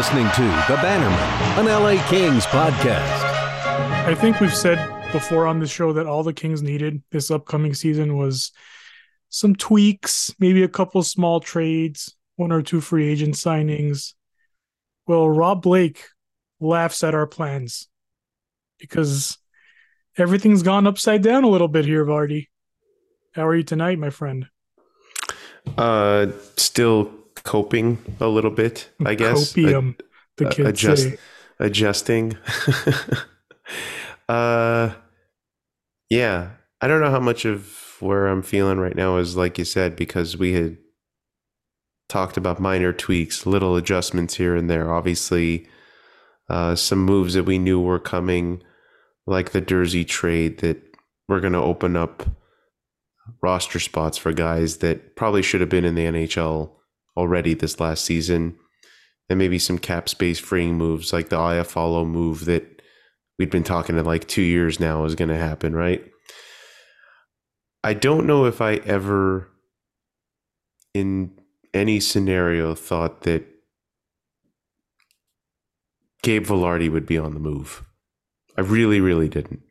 listening to The Bannerman, an LA Kings podcast. I think we've said before on the show that all the Kings needed this upcoming season was some tweaks, maybe a couple small trades, one or two free agent signings. Well, Rob Blake laughs at our plans because everything's gone upside down a little bit here, Vardy. How are you tonight, my friend? Uh, still coping a little bit, I guess. Copium, the kids adjust, say. adjusting. uh, yeah, I don't know how much of where I'm feeling right now is like you said because we had talked about minor tweaks, little adjustments here and there. Obviously, uh, some moves that we knew were coming, like the Durzi trade that we're going to open up roster spots for guys that probably should have been in the NHL already this last season. And maybe some cap space freeing moves like the Iafallo move that we'd been talking in like two years now is going to happen, right? I don't know if I ever, in any scenario, thought that Gabe Vilardi would be on the move. I really, really didn't.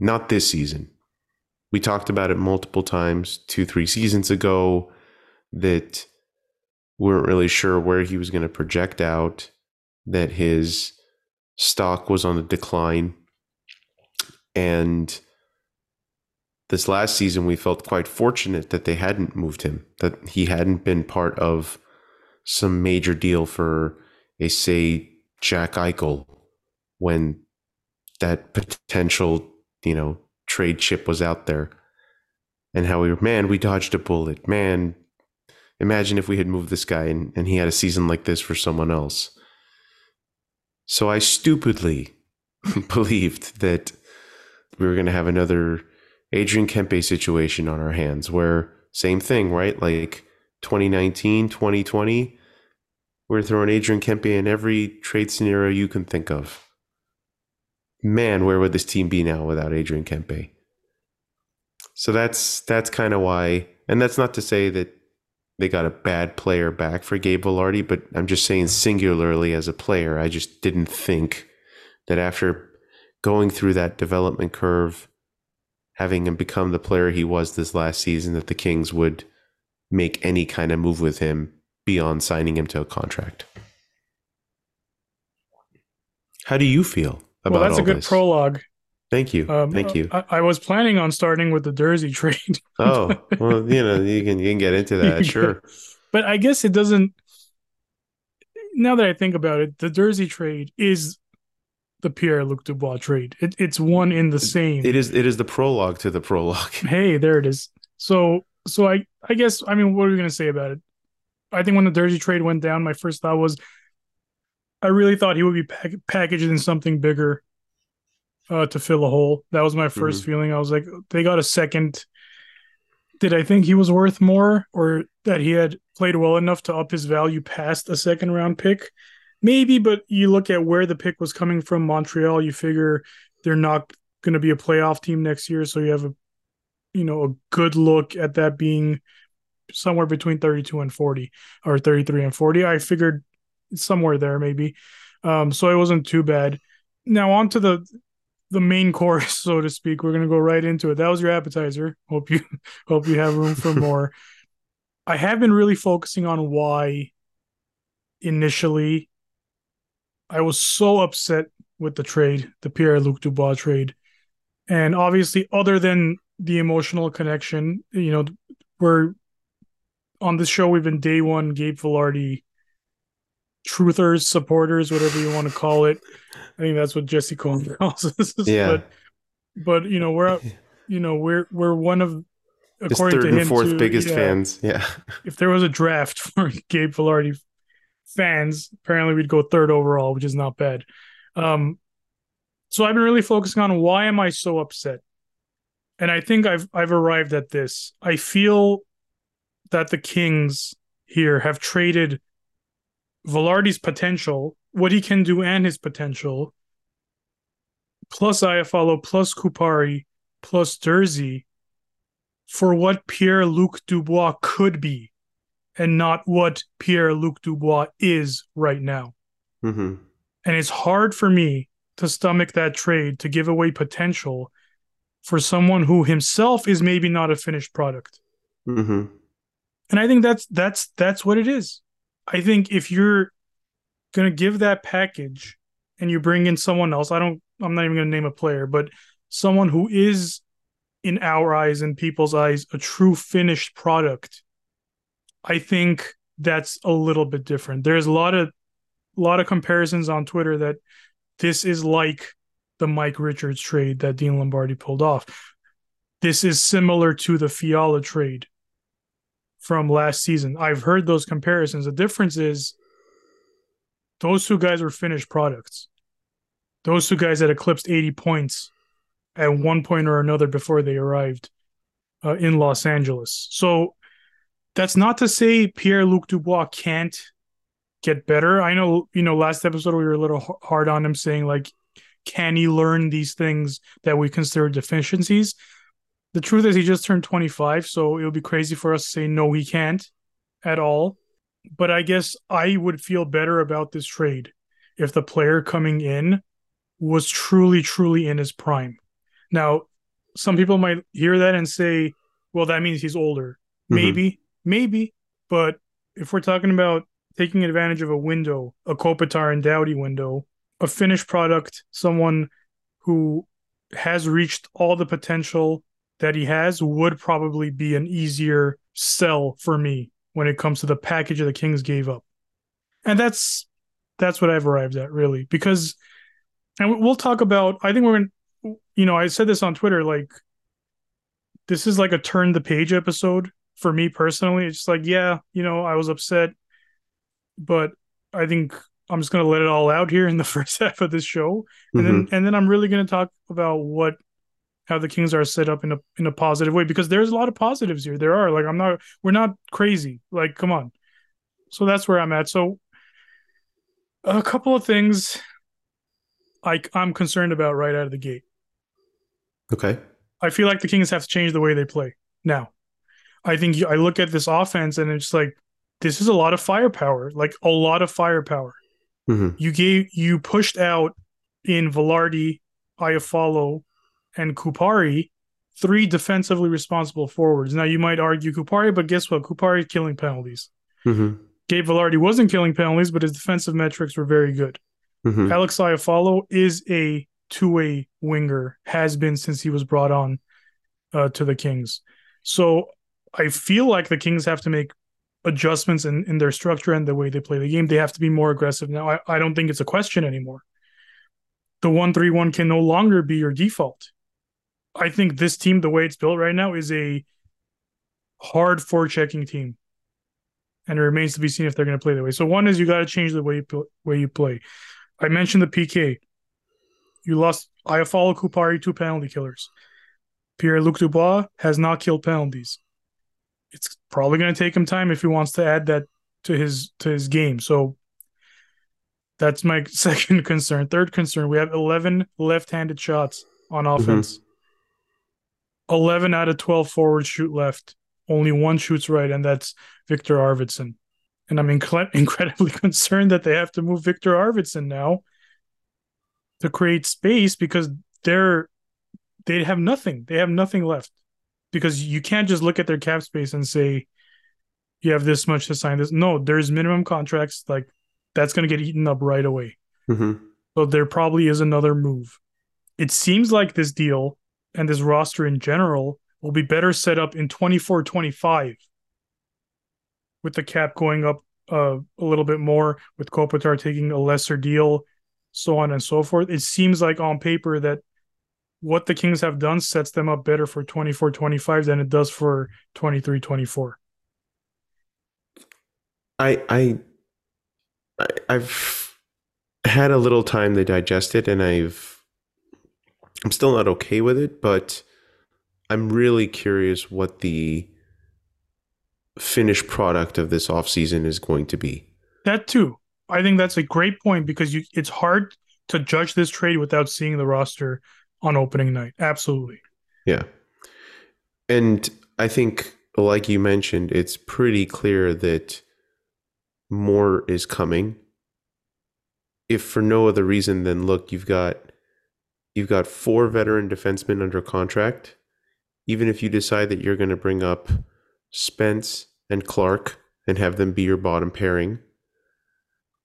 Not this season. We talked about it multiple times, two, three seasons ago, that weren't really sure where he was going to project out, that his stock was on the decline. And this last season, we felt quite fortunate that they hadn't moved him, that he hadn't been part of some major deal for a, say, Jack Eichel when that potential, you know, trade chip was out there. And how we were, man, we dodged a bullet. Man, imagine if we had moved this guy and, and he had a season like this for someone else. So I stupidly believed that we were going to have another Adrian Kempe situation on our hands where same thing, right? Like 2019, 2020, we're throwing Adrian Kempe in every trade scenario you can think of. Man, where would this team be now without Adrian Kempe? So that's that's kind of why, and that's not to say that they got a bad player back for Gabe Vilardi, but I'm just saying singularly as a player, I just didn't think that after going through that development curve, having him become the player he was this last season, that the Kings would make any kind of move with him beyond signing him to a contract. How do you feel about that? Well, that's a good this? prologue. Thank you. Um, Thank you. I, I was planning on starting with the Durzi trade. oh, well, you know, you can you can get into that, sure. but I guess it doesn't. Now that I think about it, the Durzi trade is the Pierre Luc Dubois trade. It, it's one in the same. It is it is the prologue to the prologue. hey, there it is. So, so I, I guess, I mean, what are we gonna say about it? I think when the Jersey trade went down, my first thought was, I really thought he would be pack- packaged in something bigger, uh, to fill a hole. That was my 1st feeling. I was like, they got a second. Did I think he was worth more, or that he had played well enough to up his value past a second round pick? Maybe, but you look at where the pick was coming from, Montreal. You figure they're not going to be a playoff team next year, so you have a, you know, a good look at that being somewhere between 32 and 40 or 33 and 40. I figured somewhere there maybe. Um, so it wasn't too bad. Now on to the the main course, so to speak. We're gonna go right into it. That was your appetizer. Hope you hope you have room for more. I have been really focusing on why initially I was so upset with the trade, the Pierre Luc Dubois trade. And obviously, other than the emotional connection, you know, we're on this show, we've been day one Gabe Vilardi truthers, supporters, whatever you want to call it. I think that's what Jesse Cohen calls us. Yeah. But, but you know, we're you know, we're we're one of according third to him and fourth too, biggest yeah, fans. Yeah. If there was a draft for Gabe Vilardi fans, apparently we'd go third overall, which is not bad. Um, so I've been really focusing on why am I so upset, and I think I've I've arrived at this. I feel that the Kings here have traded Vilardi's potential, what he can do, and his potential, plus Iafallo, plus Kupari, plus Durzi, for what Pierre Luc Dubois could be, and not what Pierre Luc Dubois is right now. Mm-hmm. And it's hard for me to stomach that trade to give away potential for someone who himself is maybe not a finished product. Mm-hmm. And I think that's that's that's what it is. I think if you're gonna give that package and you bring in someone else, I don't I'm not even gonna name a player, but someone who is in our eyes and people's eyes a true finished product, I think that's a little bit different. There's a lot of a lot of comparisons on Twitter that this is like the Mike Richards trade that Dean Lombardi pulled off. This is similar to the Fiala trade from last season. I've heard those comparisons. The difference is those two guys were finished products. Those two guys had eclipsed 80 points at one point or another before they arrived uh, in Los Angeles. So that's not to say Pierre Luc Dubois can't get better. I know, you know, last episode we were a little hard on him saying, like, can he learn these things that we consider deficiencies? The truth is, he just turned 25, so it would be crazy for us to say no, he can't at all. But I guess I would feel better about this trade if the player coming in was truly, truly in his prime. Now, some people might hear that and say, well, that means he's older. Mhm. Maybe, maybe. But if we're talking about taking advantage of a window, a Kopitar and Doughty window, a finished product, someone who has reached all the potential that he has would probably be an easier sell for me when it comes to the package that the Kings gave up. And that's that's what I've arrived at really because and we'll talk about I think we're going you know, I said this on Twitter like this is like a turn the page episode for me personally. It's just like, yeah, you know, I was upset, but I think I'm just gonna let it all out here in the first half of this show, and then mm-hmm. and then I'm really gonna talk about what how the Kings are set up in a in a positive way because there's a lot of positives here. There are like I'm not we're not crazy. Like come on, so that's where I'm at. So a couple of things I I'm concerned about right out of the gate. Okay. I feel like the Kings have to change the way they play now. I think you, I look at this offense and it's like this is a lot of firepower, like a lot of firepower. hmm You gave you pushed out in Vilardi, Iafallo, and Kupari three defensively responsible forwards. Now you might argue Kupari, but guess what? Kupari is killing penalties. hmm Gabe Vilardi wasn't killing penalties, but his defensive metrics were very good. hmm Alex Iafallo is a two-way winger, has been since he was brought on uh, to the Kings. So I feel like the Kings have to make adjustments in, in their structure and the way they play the game. They have to be more aggressive now. I, I don't think it's a question anymore. The one three one can no longer be your default. I think this team, the way it's built right now, is a hard forechecking team. And it remains to be seen if they're going to play that way. So one is you got to change the way you way you play. I mentioned the PK. You lost Iafallo Kupari, two penalty killers. Pierre Luc Dubois has not killed penalties. It's probably going to take him time if he wants to add that to his to his game. So that's my second concern. Third concern: we have eleven left-handed shots on mm-hmm. offense. Eleven out of twelve forwards shoot left. Only one shoots right, and that's Viktor Arvidsson. And I'm incre- incredibly concerned that they have to move Viktor Arvidsson now to create space because they're they have nothing. They have nothing left because you can't just look at their cap space and say you have this much to sign this. No, there's minimum contracts like that's going to get eaten up right away. hmm So there probably is another move. It seems like this deal and this roster in general will be better set up in 24 25 with the cap going up uh, a little bit more, with Kopitar taking a lesser deal, so on and so forth. It seems like on paper that what the Kings have done sets them up better for 24 25 than it does for 23 24. I I I- I've had a little time to digest it, and I've I'm still not okay with it, but I'm really curious what the finished product of this offseason is going to be. That too. I think that's a great point because you it's hard to judge this trade without seeing the roster on opening night. Absolutely. Yeah. And I think, like you mentioned, it's pretty clear that more is coming. if for no other reason than look, you've got you've got four veteran defensemen under contract. Even if you decide that you're going to bring up Spence and Clarke and have them be your bottom pairing,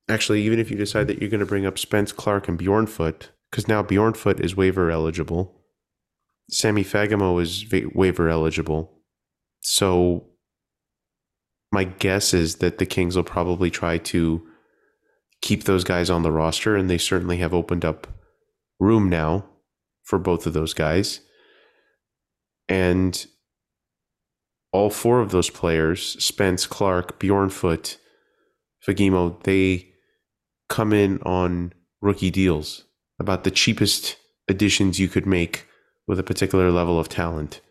actually, even if you decide that you're going to bring up Spence, Clarke, and Bjornfot, because now Bjornfot is waiver eligible, Sammy Fagemo is va- waiver eligible. So my guess is that the Kings will probably try to keep those guys on the roster, and they certainly have opened up room now for both of those guys. And all four of those players, Spence, Clarke, Bjornfot, Fagemo, they come in on rookie deals, about the cheapest additions you could make with a particular level of talent.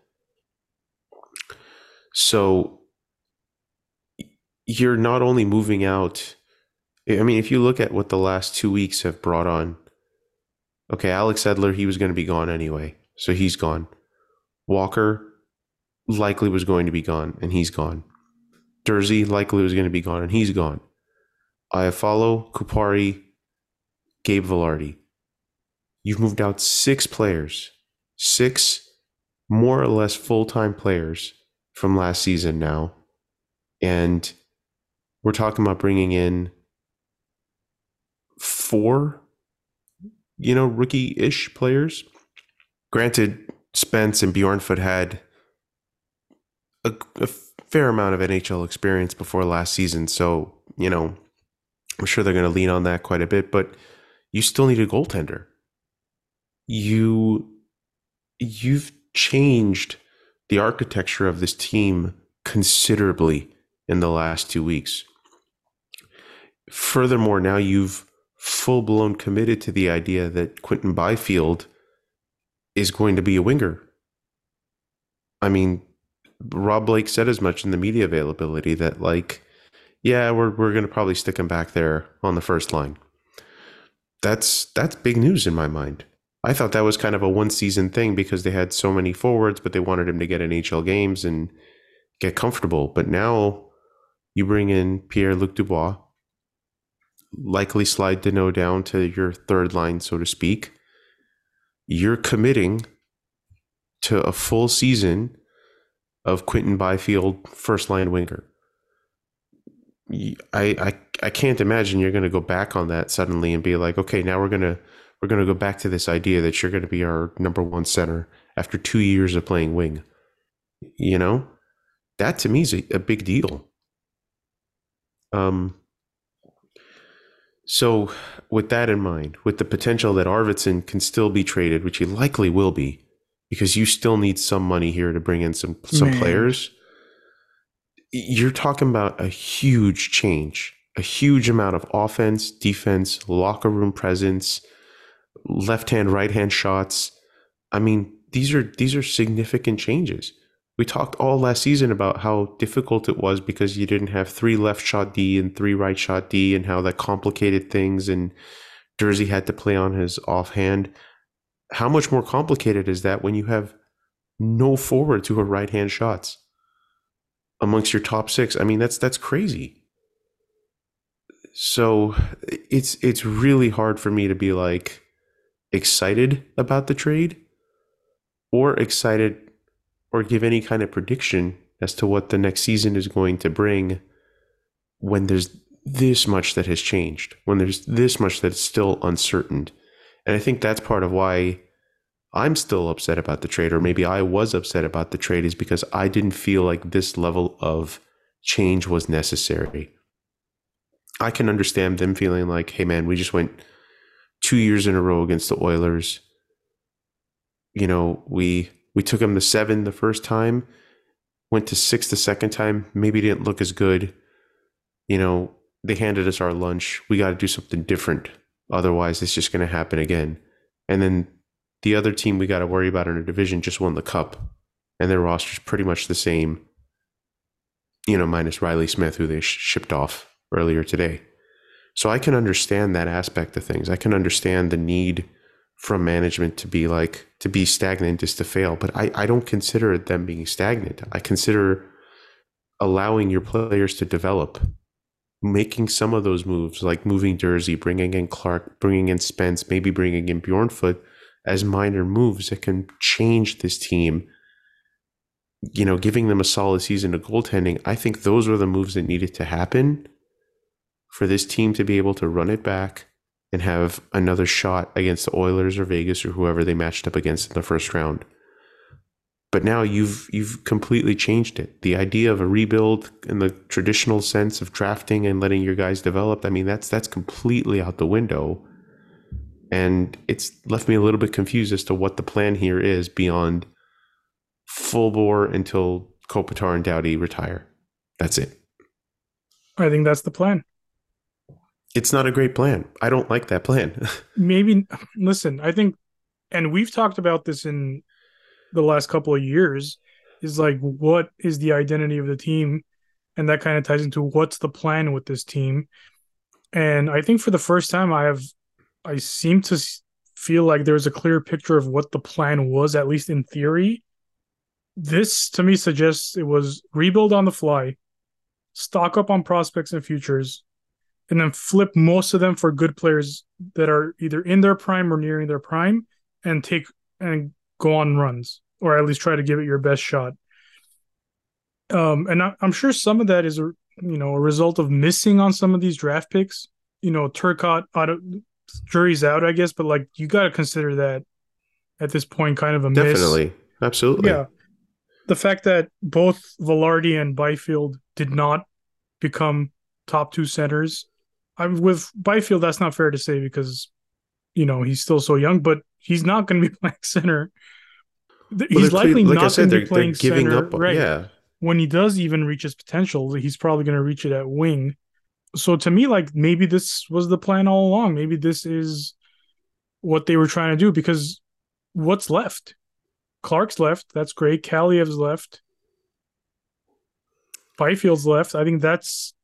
So you're not only moving out. I mean, if you look at what the last two weeks have brought on, okay, Alex Edler, he was going to be gone anyway, so he's gone. Walker likely was going to be gone, and he's gone. Durzi likely was going to be gone, and he's gone. Iafallo, Kupari, Gabe Vilardi. You've moved out six players, six more or less full time players from last season now. And we're talking about bringing in four, you know, rookie ish players. Granted, Spence and Bjornfot had a, a, fair amount of NHL experience before last season. So, you know, I'm sure they're going to lean on that quite a bit, but you still need a goaltender. You, you've changed the architecture of this team considerably in the last two weeks. Furthermore, now you've full blown committed to the idea that Quinton Byfield is going to be a winger. I mean, Rob Blake said as much in the media availability that like, yeah, we're we're gonna probably stick him back there on the first line. That's that's big news in my mind. I thought that was kind of a one season thing because they had so many forwards, but they wanted him to get NHL games and get comfortable. But now you bring in Pierre Luc Dubois, likely slide Danault down to your third line, so to speak. You're committing to a full season of Quinton Byfield first line winger. I, I I can't imagine you're going to go back on that suddenly and be like, okay, now we're gonna we're gonna go back to this idea that you're going to be our number one center after two years of playing wing. You know, that to me is a, a big deal. Um. So, with that in mind, with the potential that Arvidsson can still be traded, which he likely will be, because you still need some money here to bring in some some Man. players. You're talking about a huge change, a huge amount of offense, defense, locker room presence, left hand, right hand shots. I mean, these are these are significant changes. We talked all last season about how difficult it was because you didn't have three left shot D and three right shot D, and how that complicated things. And Durzi had to play on his offhand how much more complicated is that when you have no forward to her right hand shots amongst your top six? I mean, that's that's crazy. So it's it's really hard for me to be like excited about the trade or excited or give any kind of prediction as to what the next season is going to bring when there's this much that has changed, when there's this much that's still uncertain. And I think that's part of why I'm still upset about the trade, or maybe I was upset about the trade, is because I didn't feel like this level of change was necessary. I can understand them feeling like, hey, man, we just went two years in a row against the Oilers. You know, we we took them to seven the first time, went to six the second time, maybe didn't look as good. You know, they handed us our lunch. We got to do something different. Otherwise, it's just going to happen again. And then the other team we got to worry about in our division just won the cup, and their roster's pretty much the same. You know, minus Reilly Smith, who they sh- shipped off earlier today. So I can understand that aspect of things. I can understand the need from management to be like to be stagnant is to fail, but I, I don't consider them being stagnant. I consider allowing your players to develop making some of those moves, like moving Durzi bringing in Clarke, bringing in Spence, maybe bringing in Bjornfot as minor moves that can change this team. You know, giving them a solid season of goaltending. I think those were the moves that needed to happen for this team to be able to run it back and have another shot against the Oilers or Vegas or whoever they matched up against in the first round. But now you've you've completely changed it. The idea of a rebuild in the traditional sense of drafting and letting your guys develop, I mean that's that's completely out the window. And it's left me a little bit confused as to what the plan here is beyond full bore until Kopitar and Doughty retire. That's it. I think that's the plan. It's not a great plan. I don't like that plan. Maybe listen, I think and we've talked about this in the last couple of years is like what is the identity of the team and that kind of ties into what's the plan with this team and i think for the first time i have i seem to feel like there's a clear picture of what the plan was at least in theory this to me suggests it was rebuild on the fly stock up on prospects and futures and then flip most of them for good players that are either in their prime or nearing their prime and take and go on runs or at least try to give it your best shot. Um, and I, am sure some of that is a you know a result of missing on some of these draft picks. You know, Turcotte out of jury's out, I guess, but like you got to consider that at this point, kind of a definitely, miss. absolutely, yeah. The fact that both Vilardi and Byfield did not become top two centers. I'm with Byfield. That's not fair to say because you know he's still so young, but he's not going to be playing center. He's likely like not going to be playing giving center, up. Right. Yeah. When he does even reach his potential, he's probably going to reach it at wing. So to me, like maybe this was the plan all along. Maybe this is what they were trying to do because what's left? Clarke's left. That's great. Kaliyev's left. Byfield's left. I think that's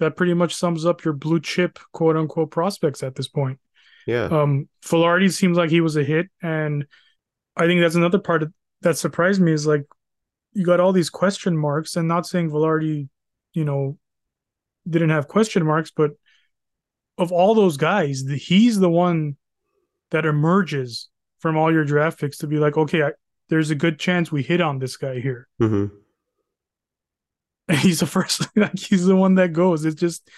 that pretty much sums up your blue chip quote unquote prospects at this point. Yeah. Um, Vilardi seems like he was a hit, and I think that's another part of, that surprised me is like you got all these question marks, and not saying Vilardi, you know, didn't have question marks, but of all those guys, the, he's the one that emerges from all your draft picks to be like, okay, I, there's a good chance we hit on this guy here. Mm-hmm. He's the first, like he's the one that goes. It's just,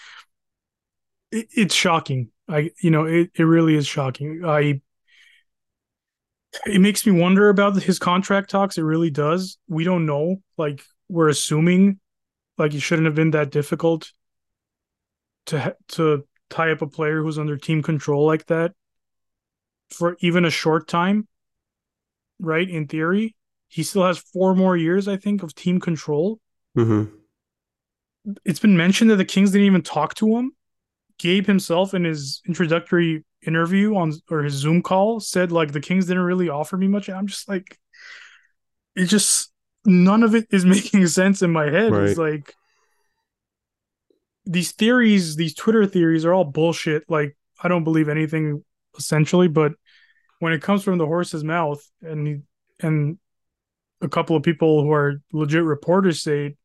it, it's shocking I you know it, it really is shocking. I it makes me wonder about his contract talks. It really does. We don't know. Like we're assuming, like it shouldn't have been that difficult to to tie up a player who's under team control like that for even a short time. Right? In theory, he still has four more years, I think, of team control. Mm-hmm. It's been mentioned that the Kings didn't even talk to him Gabe himself in his introductory interview on or his Zoom call said like the Kings didn't really offer me much. I'm just like, it just none of it is making sense in my head. Right. It's like these theories, these Twitter theories are all bullshit. Like I don't believe anything essentially, but when it comes from the horse's mouth and and a couple of people who are legit reporters say,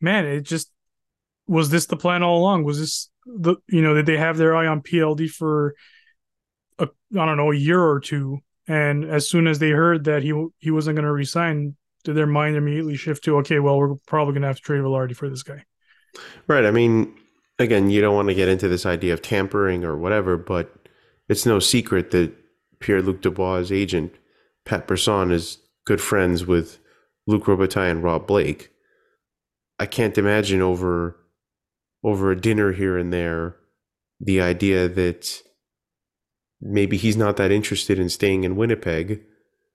man, it just was this the plan all along? Was this the you know did they have their eye on PLD for a I don't know a year or two, and as soon as they heard that he he wasn't going to resign, did their mind immediately shift to okay, well we're probably going to have to trade Vilardi for this guy? Right. I mean, again, you don't want to get into this idea of tampering or whatever, but it's no secret that Pierre Luc Dubois' agent Pat Brisson is good friends with Luc Robitaille and Rob Blake. I can't imagine over over a dinner here and there the idea that maybe he's not that interested in staying in Winnipeg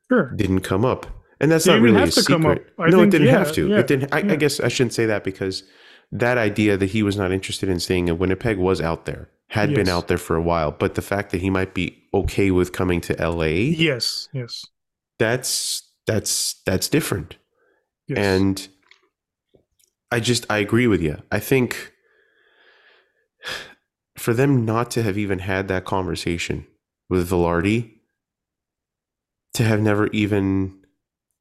sure. didn't come up. And that's not really a secret. no, think, it didn't yeah, have to. Yeah, it didn't. I. I, guess I shouldn't say that because that idea that he was not interested in staying in Winnipeg was out there, had yes. been out there for a while. But the fact that he might be okay with coming to LA, yes, yes, that's that's that's different. Yes. And I just I agree with you. I think for them not to have even had that conversation with Vilardi, to have never even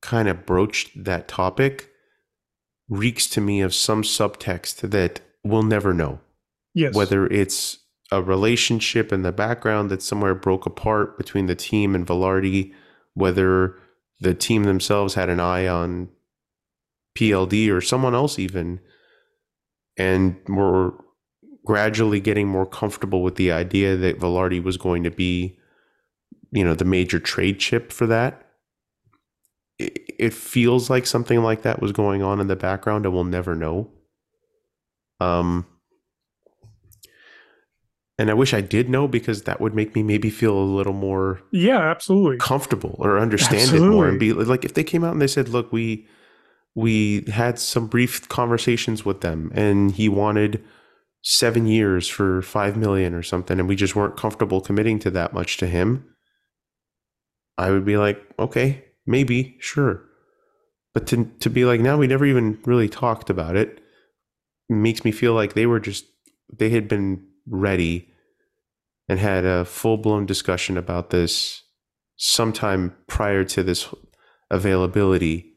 kind of broached that topic, reeks to me of some subtext that we'll never know. Yes. Whether it's a relationship in the background that somewhere broke apart between the team and Vilardi, whether the team themselves had an eye on PLD or someone else even, and were gradually getting more comfortable with the idea that Vilardi was going to be, you know, the major trade chip for that. It, it feels like something like that was going on in the background, and we'll never know. Um, and I wish I did know because that would make me maybe feel a little more yeah, absolutely. comfortable or understand it more and be like if they came out and they said, "Look, we we had some brief conversations with them and he wanted 7 years for 5 million or something and we just weren't comfortable committing to that much to him." I would be like, "Okay, maybe, sure." But to to be like, "Now we never even really talked about it." makes me feel like they were just they had been ready and had a full blown discussion about this sometime prior to this availability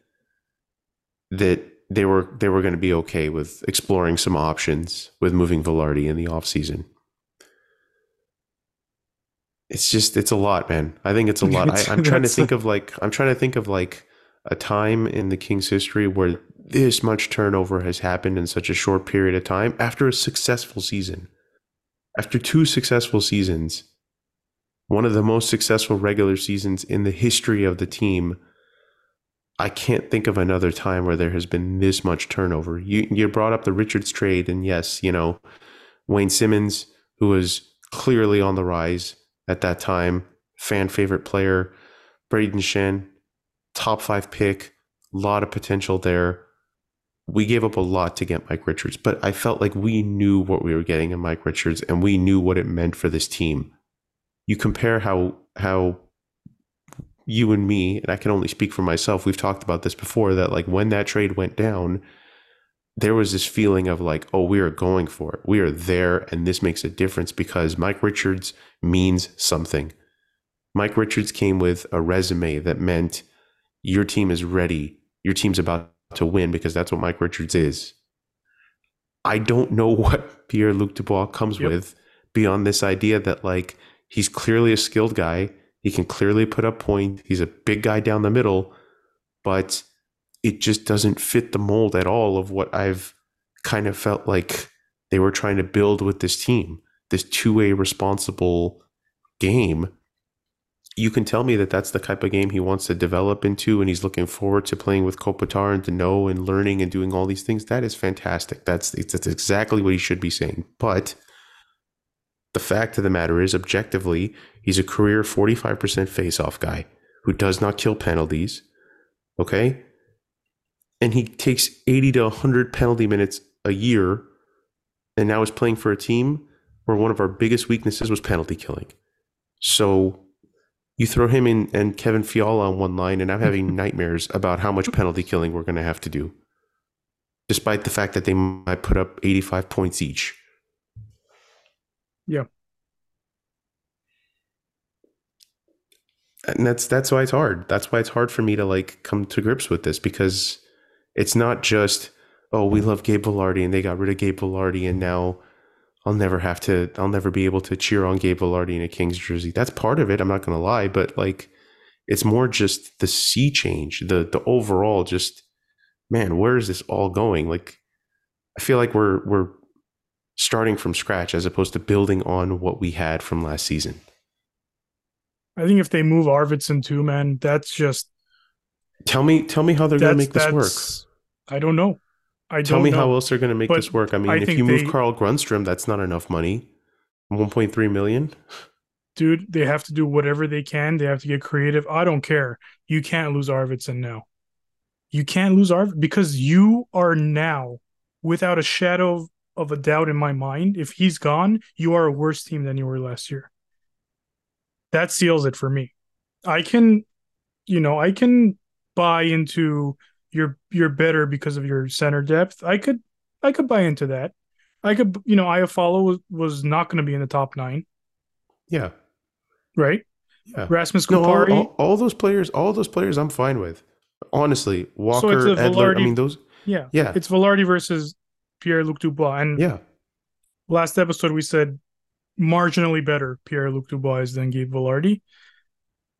that they were they were going to be okay with exploring some options with moving Vilardi in the offseason. It's just it's a lot, man. I think it's a lot. I, I'm trying to think of like I'm trying to think of like a time in the Kings history where this much turnover has happened in such a short period of time after a successful season. After two successful seasons, one of the most successful regular seasons in the history of the team, I can't think of another time where there has been this much turnover. You you brought up the Richards trade, and yes, you know, Wayne Simmonds, who was clearly on the rise at that time, fan favorite player, Brayden Schenn, top five pick, a lot of potential there we gave up a lot to get Mike Richards, but I felt like we knew what we were getting in Mike Richards and we knew what it meant for this team. You compare how how you and me, and I can only speak for myself, we've talked about this before, that like when that trade went down, there was this feeling of like, oh, we are going for it. We are there, and this makes a difference because Mike Richards means something. Mike Richards came with a resume that meant your team is ready. Your team's about to win because that's what Mike Richards is. I don't know what Pierre Luc Dubois comes yep. with beyond this idea that like he's clearly a skilled guy. He can clearly put up point. He's a big guy down the middle, but it just doesn't fit the mold at all of what I've kind of felt like they were trying to build with this team. This two-way responsible game you can tell me that that's the type of game he wants to develop into and he's looking forward to playing with Kopitar and Danault and learning and doing all these things. That is fantastic. That's that's exactly what he should be saying. But the fact of the matter is, objectively, he's a career 45% face-off guy who does not kill penalties. Okay? And he takes 80 to 100 penalty minutes a year and now is playing for a team where one of our biggest weaknesses was penalty killing. So you throw him in and Kevin Fiala on one line, and I'm having nightmares about how much penalty killing we're going to have to do, despite the fact that they might put up 85 points each. Yeah. And that's that's why it's hard. That's why it's hard for me to like come to grips with this because it's not just oh we love Gabe Vilardi and they got rid of Gabe Vilardi and now I'll never have to, I'll never be able to cheer on Gabe Vilardi in a Kings jersey. That's part of it. I'm not going to lie, but like, it's more just the sea change, the the overall just, man, where is this all going? Like, I feel like we're we're starting from scratch as opposed to building on what we had from last season. I think if they move Arvidsson too, man, that's just. Tell me, tell me how they're going to make this work. I don't know. I Tell me know. how else they're going to make But this work. I mean, I if you move they- Carl Grundstrom, that's not enough money. 1.3 million. dude, they have to do whatever they can. They have to get creative. I don't care. You can't lose Arvidsson now. You can't lose Arv because you are now, without a shadow of, a doubt in my mind, if he's gone, you are a worse team than you were last year. That seals it for me. I can, you know, I can buy into you're you're better because of your center depth. I could I could buy into that. I could, you know, Iafallo was, was not going to be in the top nine, Yeah. right? Yeah. Rasmus No, all, Kupari. all, all those players, all those players, I'm fine with. Honestly, Walker, a Edler. I mean, those. yeah, Yeah, it's Vilardi versus Pierre Luc Dubois. And Yeah. last episode we said marginally better Pierre Luc Dubois is than Gabe Vilardi.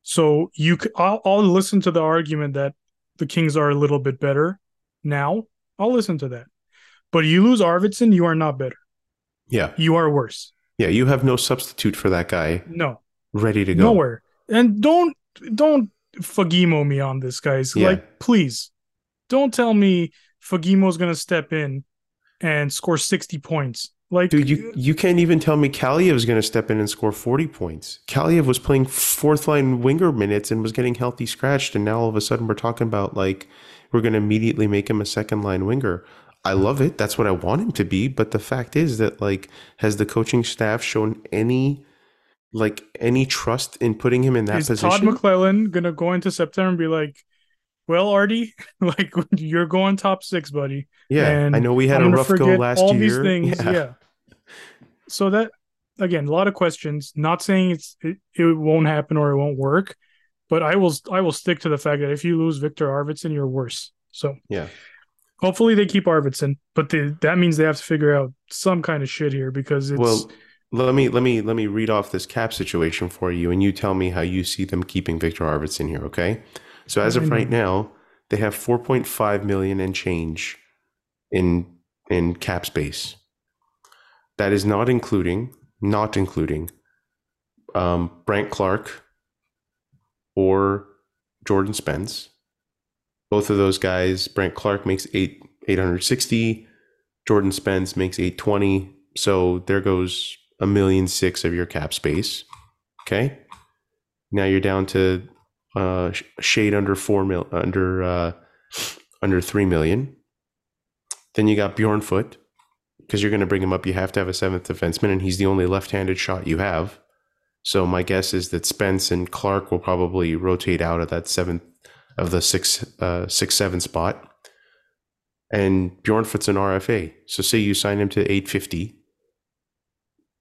So you, c- I'll, I'll listen to the argument that the Kings are a little bit better now. I'll listen to that. But you lose Arvidsson, you are not better. Yeah. You are worse. Yeah. You have no substitute for that guy No, ready to go. nowhere. And don't don't Fagemo me on this, guys. Yeah. Like, please, don't tell me Fagemo's gonna step in and score sixty points. Like, Dude, you, you can't even tell me Kaliyev's going to step in and score 40 points. Kaliyev was playing fourth line winger minutes and was getting healthy scratched. And now all of a sudden we're talking about like, we're going to immediately make him a second line winger. I love it. That's what I want him to be. But the fact is that like, has the coaching staff shown any, like any trust in putting him in that is position? Todd McLellan gonna go into September and be like, "Well, Artie, like you're going top six, buddy." yeah. and I know we had I'm a rough go last all year. these things. Yeah. So that again, a lot of questions. Not saying it's it, it won't happen or it won't work, but I will I will stick to the fact that if you lose Viktor Arvidsson, you're worse. So Yeah. hopefully they keep Arvidsson, but they, that means they have to figure out some kind of shit here because it's Well, let me let me let me read off this cap situation for you, and you tell me how you see them keeping Viktor Arvidsson here. Okay, so as of right now, they have 4.5 million and change in in cap space. That is not including not including um, Brandt Clarke or Jordan Spence. Both of those guys, Brandt Clarke makes eight eight hundred sixty. Jordan Spence makes 820. So there goes a million six of your cap space. Okay. Now you're down to uh, shade under four mil, under uh, under three million. Then you got Bjornfot because you're going to bring him up. You have to have a seventh defenseman, and he's the only left-handed shot you have. So my guess is that Spence and Clarke will probably rotate out of that seventh of the six uh, six seven spot and Bjornfot's an RFA. So say you sign him to 850,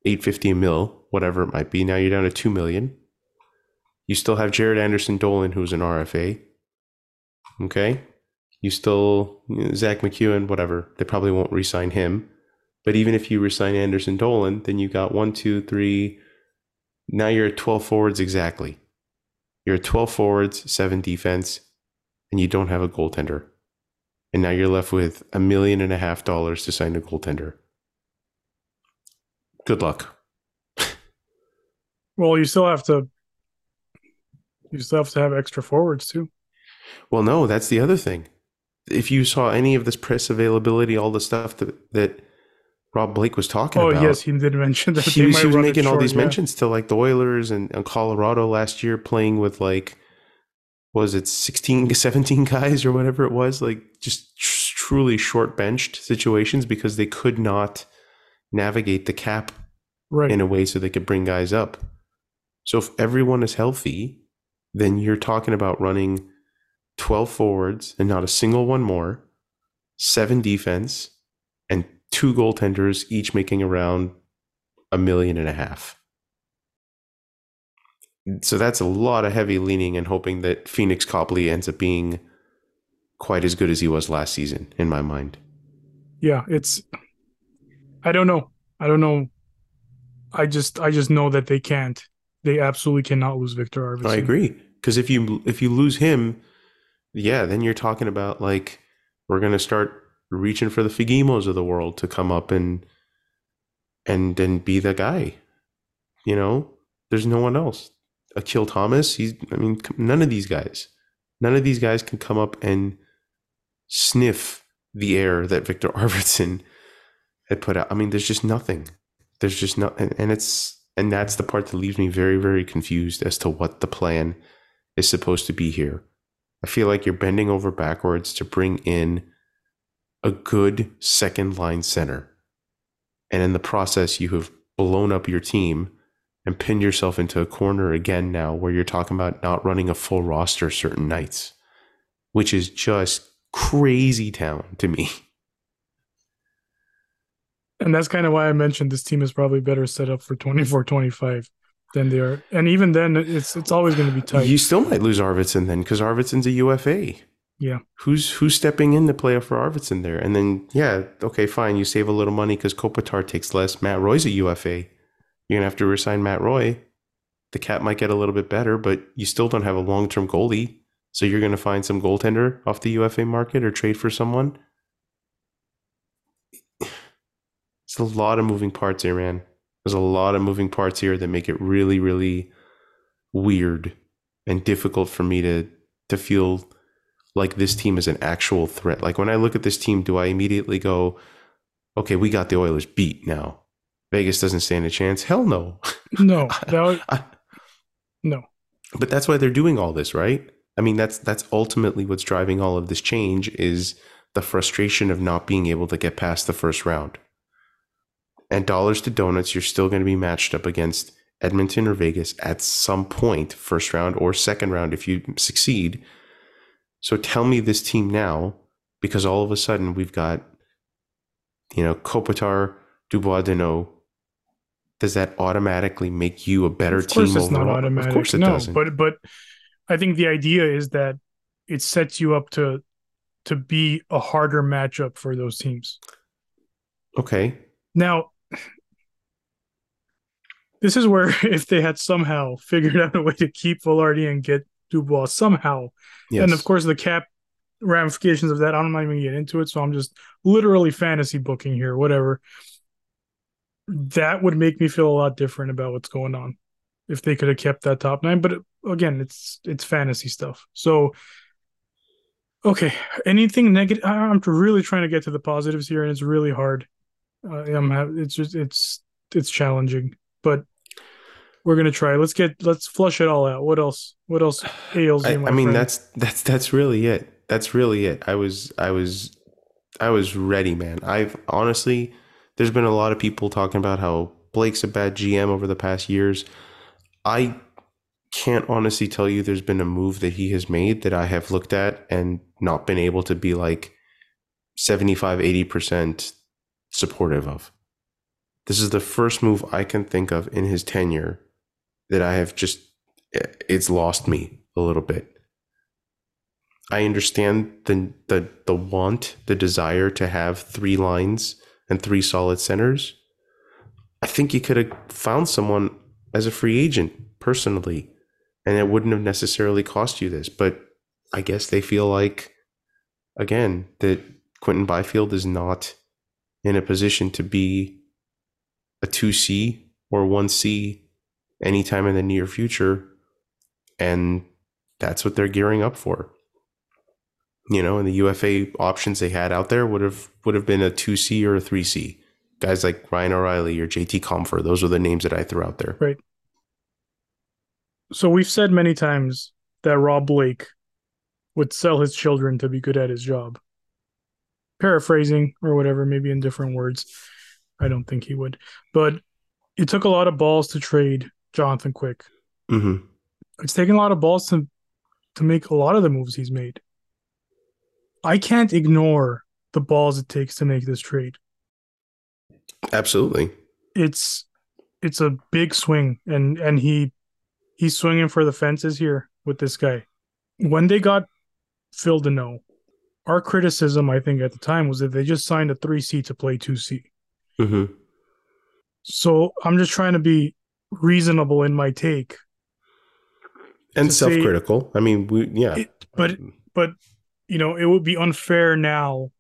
850 a mil, whatever it might be. Now you're down to 2 million. You still have Jaret Anderson Dolan, who's an RFA. Okay. You still, Zack MacEwen, whatever. They probably won't re sign him. But even if you resign Anderson Dolan, then you got one, two, three. Now you're at 12 forwards exactly. You're at 12 forwards, seven defense, and you don't have a goaltender and now you're left with a million and a half dollars to sign a goaltender. Good luck. well, you still have to you still have to have extra forwards too. Well, no, that's the other thing. If you saw any of this press availability, all the stuff that that Rob Blake was talking Oh about, Oh yes, he did mention that he was, he was making all these yeah. mentions to like the Oilers and, and Colorado last year, playing with like was it 16 17 guys or whatever it was like just tr- truly short benched situations because they could not navigate the cap Right. in a way so they could bring guys up. So if everyone is healthy, then you're talking about running 12 forwards and not a single one more, seven defense, and two goaltenders, each making around a million and a half. So that's a lot of heavy leaning and hoping that Pheonix Copley ends up being quite as good as he was last season, in my mind. yeah, it's I don't know. I don't know. I just I just know that they can't. They absolutely cannot lose Viktor Arvidsson. I agree. Because if you if you lose him, yeah, then you're talking about like we're gonna start reaching for the Fagemos of the world to come up and and and be the guy. You know, there's no one else. Akil Thomas, he's. I mean, none of these guys, none of these guys can come up and sniff the air that Viktor Arvidsson had put out. I mean, there's just nothing. There's just not, and, and it's and that's the part that leaves me very, very confused as to what the plan is supposed to be here. I feel like you're bending over backwards to bring in a good second line center. And in the process, you have blown up your team and pinned yourself into a corner again now where you're talking about not running a full roster certain nights, which is just crazy town to me. And that's kind of why I mentioned this team is probably better set up for 24-25 than they are. And even then it's it's always going to be tight. You still might lose Arvidsson then because Arvidsson's a UFA. Yeah. Who's who's stepping in to play for Arvidsson there? And then yeah, okay, fine. You save a little money because Kopitar takes less. Matt Roy's a UFA. You're gonna have to resign Matt Roy. The cap might get a little bit better, but you still don't have a long term goalie. So you're gonna find some goaltender off the UFA market or trade for someone. It's a lot of moving parts here, man. There's a lot of moving parts here that make it really, really weird and difficult for me to to feel like this team is an actual threat. Like when I look at this team, do I immediately go, okay, we got the Oilers beat now? Vegas doesn't stand a chance. Hell no. No, I- no. but that's why they're doing all this, right? I mean, that's that's ultimately what's driving all of this change is the frustration of not being able to get past the first round. And dollars to donuts, you're still going to be matched up against Edmonton or Vegas at some point, first round or second round if you succeed. So tell me this team now, because all of a sudden we've got, you know, Kopitar, Dubois, Danault. Does that automatically make you a better Of course, team it's not automatic. Of course it no, doesn't. but but I think the idea is that it sets you up to to be a harder matchup for those teams. okay. Now, this is where if they had somehow figured out a way to keep Vilardi and get Dubois somehow, Yes. and of course the cap ramifications of that, I'm not even get into it. So I'm just literally fantasy booking here, whatever. That would make me feel a lot different about what's going on if they could have kept that top nine. But again, it's it's fantasy stuff. So okay, anything negative? I'm really trying to get to the positives here, and it's really hard. Uh, I'm it's just it's it's challenging, but we're gonna try. Let's get let's flush it all out. What else? What else ails I, you? my I mean friend? that's that's that's really it. That's really it. I was I was I was ready, man. I've honestly there's been a lot of people talking about how Blake's a bad GM over the past years. I can't honestly tell you there's been a move that he has made that I have looked at and not been able to be like 75 80% supportive of. This is the first move I can think of in his tenure that I have just it's lost me a little bit. I understand the the the want, the desire to have three lines and three solid centers. I think you could have found someone as a free agent personally, and it wouldn't have necessarily cost you this. But I guess they feel like, again, that Quinton Byfield is not in a position to be a two C or one C anytime in the near future, and that's what they're gearing up for you know, and the UFA options they had out there would have would have been a two C or a three C. Guys like Ryan O'Reilly or JT Compher, those were the names that I threw out there. Right. So we've said many times that Rob Blake would sell his children to be good at his job. Paraphrasing or whatever, maybe in different words. I don't think he would. But it took a lot of balls to trade Jonathan Quick. hmm It's taken a lot of balls to to make a lot of the moves he's made. I can't ignore the balls it takes to make this trade. Absolutely. It's it's a big swing and and he he's swinging for the fences here with this guy. When they got Phil Danault, our criticism I think at the time was that they just signed a 3C to play 2C. hmm So I'm just trying to be reasonable in my take. And self-critical. I mean, we yeah. It, but but you know, it would be unfair now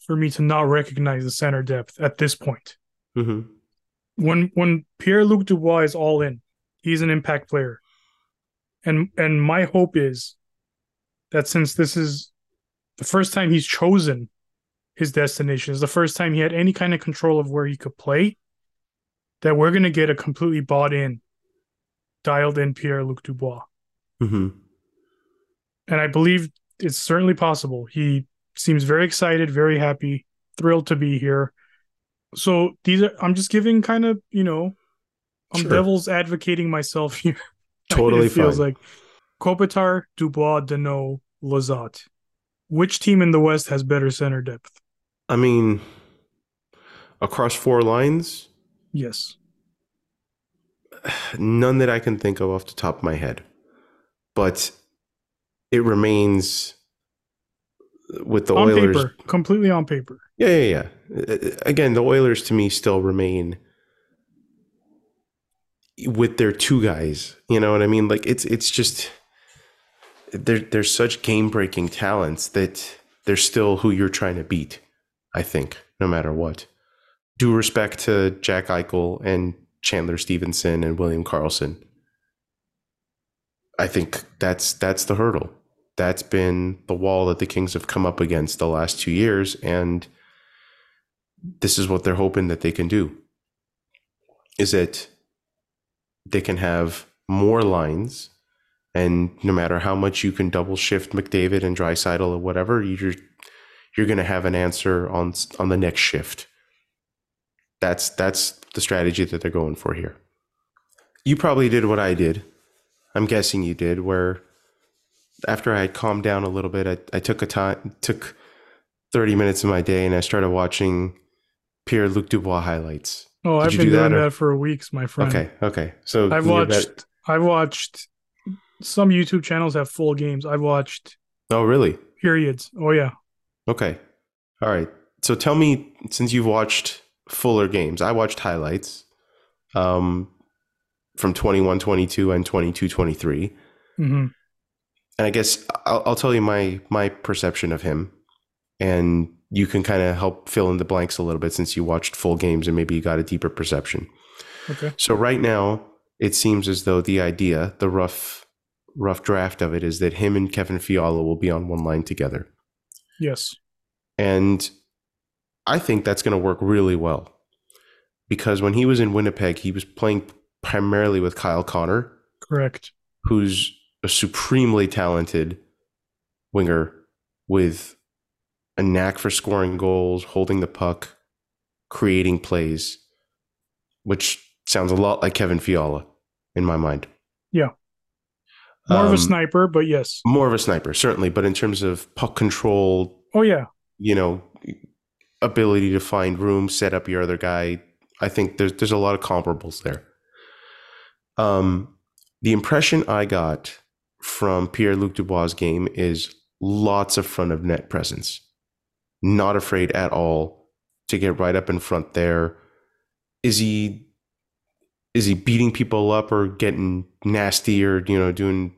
for me to not recognize the center depth at this point. hmm When when Pierre Luc Dubois is all in, he's an impact player. And and my hope is that since this is the first time he's chosen his destination, is the first time he had any kind of control of where he could play, that we're gonna get a completely bought in, dialed in Pierre Luc Dubois. hmm and I believe it's certainly possible. He seems very excited, very happy, thrilled to be here. So these are I'm just giving kind of, you know, I'm Sure. devil's advocating myself here. Totally it feels fine. like Kopitar, Dubois, Danault, Lizotte. Which team in the West has better center depth? I mean, across four lines, Yes. none that I can think of off the top of my head. But it remains with the on Oilers. paper, completely on paper. Yeah, yeah, yeah. Again, the Oilers to me still remain with their two guys. You know what I mean? Like it's it's just they're they're such game breaking talents that they're still who you're trying to beat. I think no matter what. Due respect to Jack Eichel and Chandler Stephenson and William Karlsson. I think that's that's the hurdle. That's been the wall that the Kings have come up against the last two years, and this is what they're hoping that they can do. Is that they can have more lines, and no matter how much you can double shift McDavid and Draisaitl or whatever, you're you're going to have an answer on on the next shift. That's that's the strategy that they're going for here. You probably did what I did. I'm guessing you did, where after I had calmed down a little bit, I, I took a time took 30 minutes of my day and I started watching Pierre Luc Dubois highlights. Oh, Did I've been do that, doing or- that for weeks, my friend. Okay, okay. So I've watched I've watched some YouTube channels have full games. I've watched oh, really? periods. Oh yeah. Okay. All right. So tell me, since you've watched fuller games, I watched highlights um, from 21 22 and 22 23. hmm And I guess I'll, I'll tell you my my perception of him, and you can kind of help fill in the blanks a little bit since you watched full games and maybe you got a deeper perception. Okay. So right now, it seems as though the idea, the rough rough draft of it, is that him and Kevin Fiala will be on one line together. Yes. And I think that's going to work really well because when he was in Winnipeg, he was playing primarily with Kyle Connor, Correct. who's a supremely talented winger with a knack for scoring goals, holding the puck, creating plays, which sounds a lot like Kevin Fiala in my mind. Yeah. More of Um, a sniper, but yes. More of a sniper, certainly, but in terms of puck control, Oh yeah. you know, ability to find room, set up your other guy. I think there's there's a lot of comparables there. Um, the impression I got from Pierre Luc Dubois' game is lots of front of net presence. Not afraid at all to get right up in front there. Is he is he beating people up or getting nasty or you know doing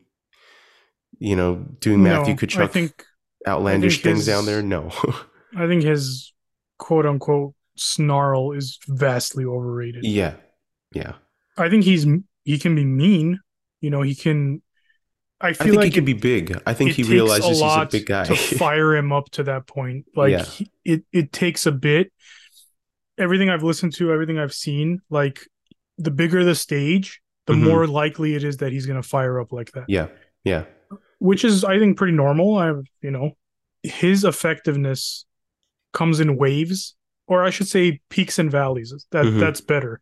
you know doing Matthew No, Tkachuk I think outlandish things his- down there? No. I think his quote unquote snarl is vastly overrated. yeah. Yeah. I think he's he can be mean. You know, he can. I I feel think like he can it- be big. I think he realizes he's a big guy. to fire him up to that point. Like Yeah. he, it, it takes a bit. Everything I've listened to, everything I've seen, like the bigger the stage, the Mhm. more likely it is that he's going to fire up like that. yeah. Yeah. Which is, I think, pretty normal. I, have you know, his effectiveness comes in waves, or I should say, peaks and valleys. That Mhm. that's better.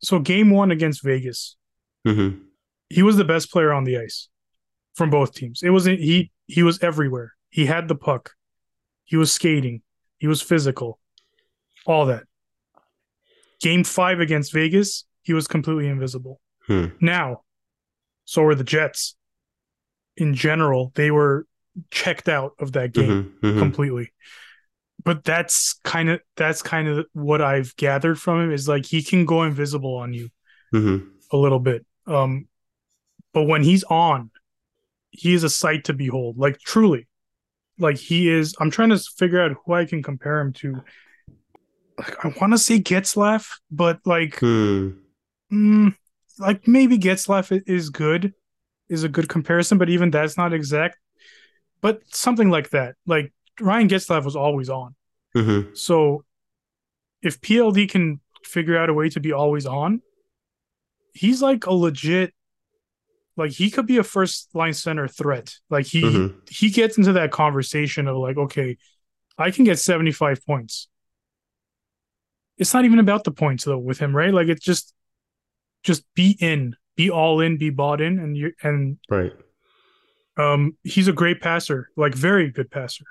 So, game one against Vegas, hmm he was the best player on the ice from both teams. It wasn't he he was everywhere. He had the puck. He was skating. He was physical. All that. Game 5 against Vegas, he was completely invisible. Hmm. Now, so were the Jets. In general, they were checked out of that game hmm completely. But that's kind of that's kind of what I've gathered from him is like he can go invisible on you hmm a little bit. Um, but when he's on, he is a sight to behold. Like truly, like he is. I'm trying to figure out who I can compare him to. Like I want to say Getzlaf, but like, Hmm. mm, like maybe Getzlaf is good, is a good comparison, but even that's not exact. But something like that. Like Ryan Getzlaf was always on. hmm So if PLD can figure out a way to be always on, he's like a legit like he could be a first line center threat. Like he hmm he gets into that conversation of like, okay, I can get 75 points. It's not even about the points though with him, right? Like it's just just be in, be all in, be bought in, and you and Right. um, he's a great passer, like very good passer.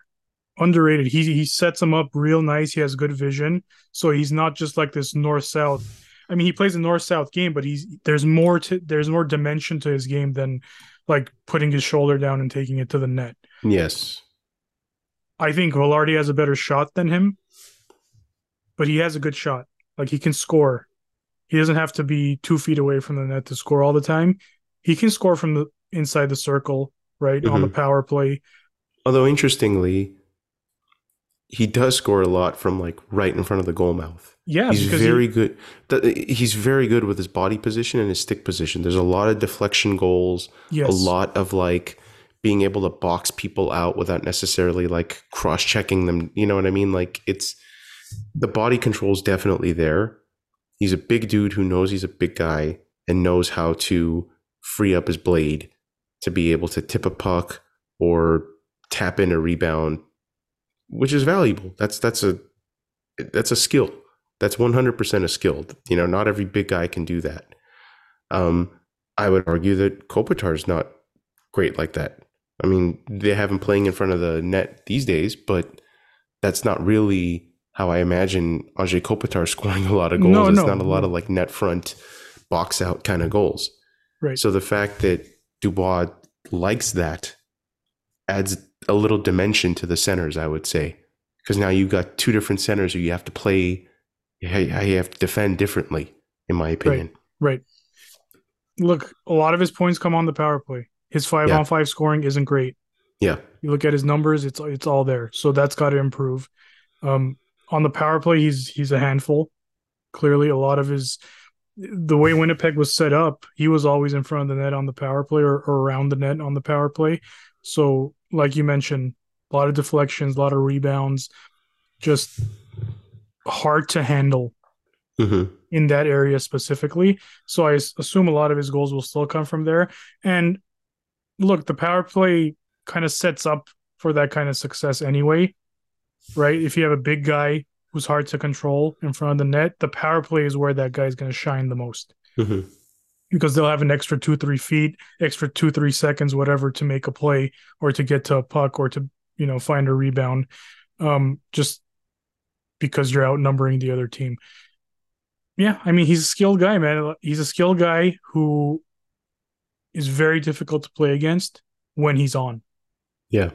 Underrated. He he sets him up real nice. He has good vision, so he's not just like this north south. I mean, he plays a north south game, but he's there's more to there's more dimension to his game than like putting his shoulder down and taking it to the net. Yes. I think Vilardi has a better shot than him, but he has a good shot. Like he can score. He doesn't have to be two feet away from the net to score all the time. He can score from the inside the circle, right on the Mhm. power play. Although interestingly, he does score a lot from like right in front of the goal mouth. Yeah, he's very he, good. He's very good with his body position and his stick position. There's a lot of deflection goals, yes, a lot of like being able to box people out without necessarily like cross checking them. You know what I mean? Like it's the body control is definitely there. He's a big dude who knows he's a big guy and knows how to free up his blade to be able to tip a puck or tap in a rebound, which is valuable. That's that's a that's a skill. That's 100% a skill. You know, not every big guy can do that. Um, I would argue that Kopitar is not great like that. I mean, they have him playing in front of the net these days, but that's not really how I imagine Anze Kopitar scoring a lot of goals. No, it's no, not a lot of like net front box out kind of goals. Right. So the fact that Dubois likes that adds a little dimension to the centers, I would say, because now you've got two different centers who you have to play, you have to defend differently, in my opinion. right. Look, a lot of his points come on the power play. His five Yeah. on five scoring isn't great. Yeah. You look at his numbers; it's it's all there. So that's got to improve. Um, on the power play, he's he's a handful. Clearly, a lot of his the way Winnipeg was set up, he was always in front of the net on the power play or, or around the net on the power play. So, like you mentioned, a lot of deflections, a lot of rebounds, just hard to handle hmm in that area specifically. So I assume a lot of his goals will still come from there. And look, the power play kind of sets up for that kind of success anyway, right? If you have a big guy who's hard to control in front of the net, the power play is where that guy's going to shine the most hmm because they'll have an extra two, three feet, extra two, three seconds, whatever, to make a play or to get to a puck or to, you know, find a rebound. Um, just because you're outnumbering the other team. Yeah, I mean, he's a skilled guy, man. He's a skilled guy who is very difficult to play against when he's on. Yeah.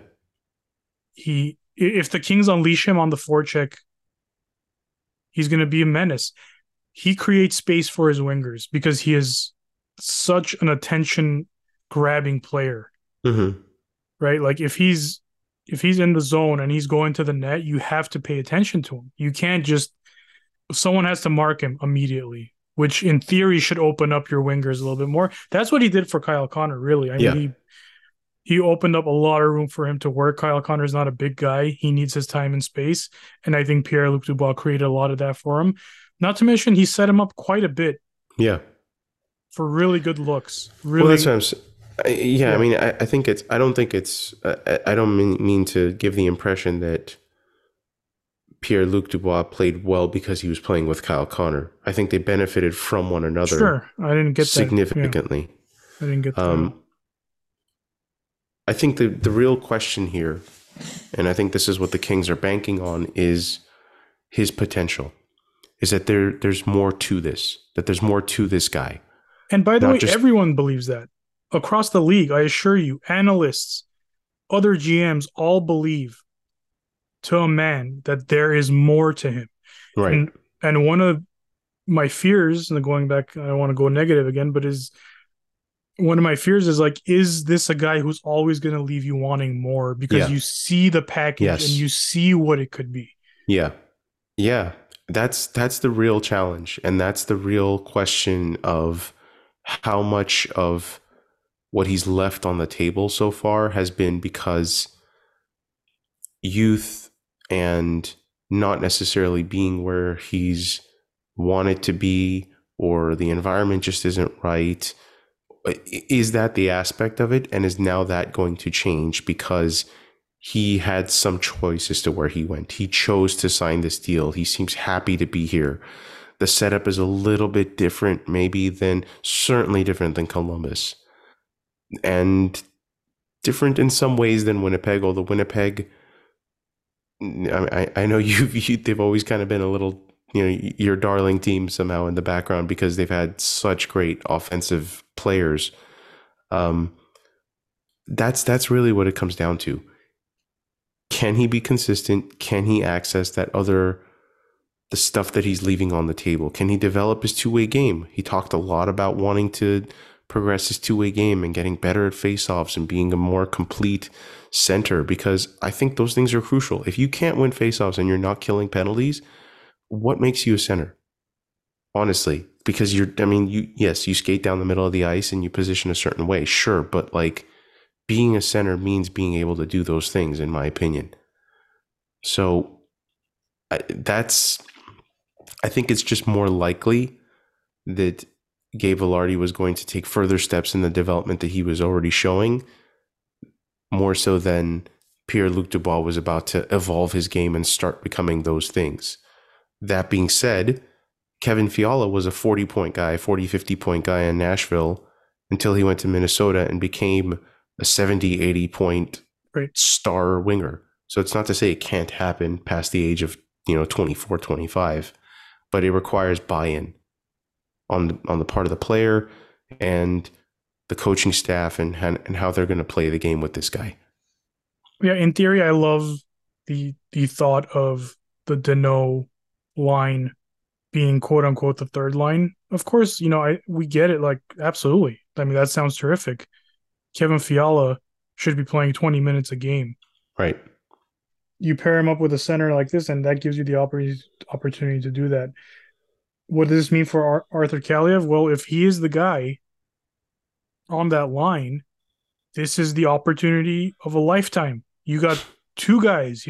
He if the Kings unleash him on the forecheck, he's going to be a menace. He creates space for his wingers because he is such an attention grabbing player, hmm right? Like if he's if he's in the zone and he's going to the net, you have to pay attention to him. You can't just someone has to mark him immediately, which in theory should open up your wingers a little bit more. That's what he did for Kyle Connor, really. I mean, Yeah. he he opened up a lot of room for him to work. Kyle Connor is not a big guy. He needs his time and space. And I think Pierre Luc Dubois created a lot of that for him. Not to mention he set him up quite a bit Yeah. For really good looks. Really Well, that's what I'm saying. I, yeah, Yeah. I mean, I, I think it's. I don't think it's. I, I don't mean, mean to give the impression that Pierre Luc Dubois played well because he was playing with Kyle Connor. I think they benefited from one another sure. I didn't get that. significantly. Yeah, I didn't get that. Um, I think the the real question here, and I think this is what the Kings are banking on, is his potential. Is that there? There's more to this. That there's more to this guy. And by the way, just- everyone believes that across the league. I assure you, analysts, other GMs all believe to a man that there is more to him. Right. And and one of my fears, and going back, I don't want to go negative again, but is one of my fears is like, is this a guy who's always going to leave you wanting more because Yeah. you see the package Yes. and you see what it could be? Yeah. Yeah. That's that's the real challenge and that's the real question of how much of what he's left on the table so far has been because youth and not necessarily being where he's wanted to be or the environment just isn't right is that the aspect of it and is now that going to change because he had some choice as to where he went. He chose to sign this deal. He seems happy to be here. The setup is a little bit different, maybe than certainly different than Columbus, and different in some ways than Winnipeg. Although Winnipeg, I, I know you've you, they've always kind of been a little you know your darling team somehow in the background because they've had such great offensive players. Um, that's that's really what it comes down to can he be consistent? Can he access that other the stuff that he's leaving on the table? Can he develop his two way game? He talked a lot about wanting to progress his two way game and getting better at faceoffs and being a more complete center because I think those things are crucial. If you can't win faceoffs and you're not killing penalties, what makes you a center? Honestly, because you're, I mean, you, yes, you skate down the middle of the ice and you position a certain way, sure, but like being a center means being able to do those things, in my opinion. So I, that's, I think it's just more likely that Gabe Vilardi was going to take further steps in the development that he was already showing, more so than Pierre Luc Dubois was about to evolve his game and start becoming those things. That being said, Kevin Fiala was a 40 point guy, 40, 50 point guy in Nashville until he went to Minnesota and became a 70, 80 point right. star winger. So it's not to say it can't happen past the age of, you know, 24, 25, but it requires buy in on the, on the part of the player and the coaching staff and and how they're going to play the game with this guy. Yeah, in theory, I love the the thought of the Danault line being quote unquote the third line. Of course, you know, I we get it. Like, absolutely. I mean, that sounds terrific. Kevin Fiala should be playing 20 minutes a game. Right. You pair him up with a center like this, and that gives you the opportunity to do that. What does this mean for Arthur Kaliyev? Well, if he is the guy on that line, this is the opportunity of a lifetime. You got two guys,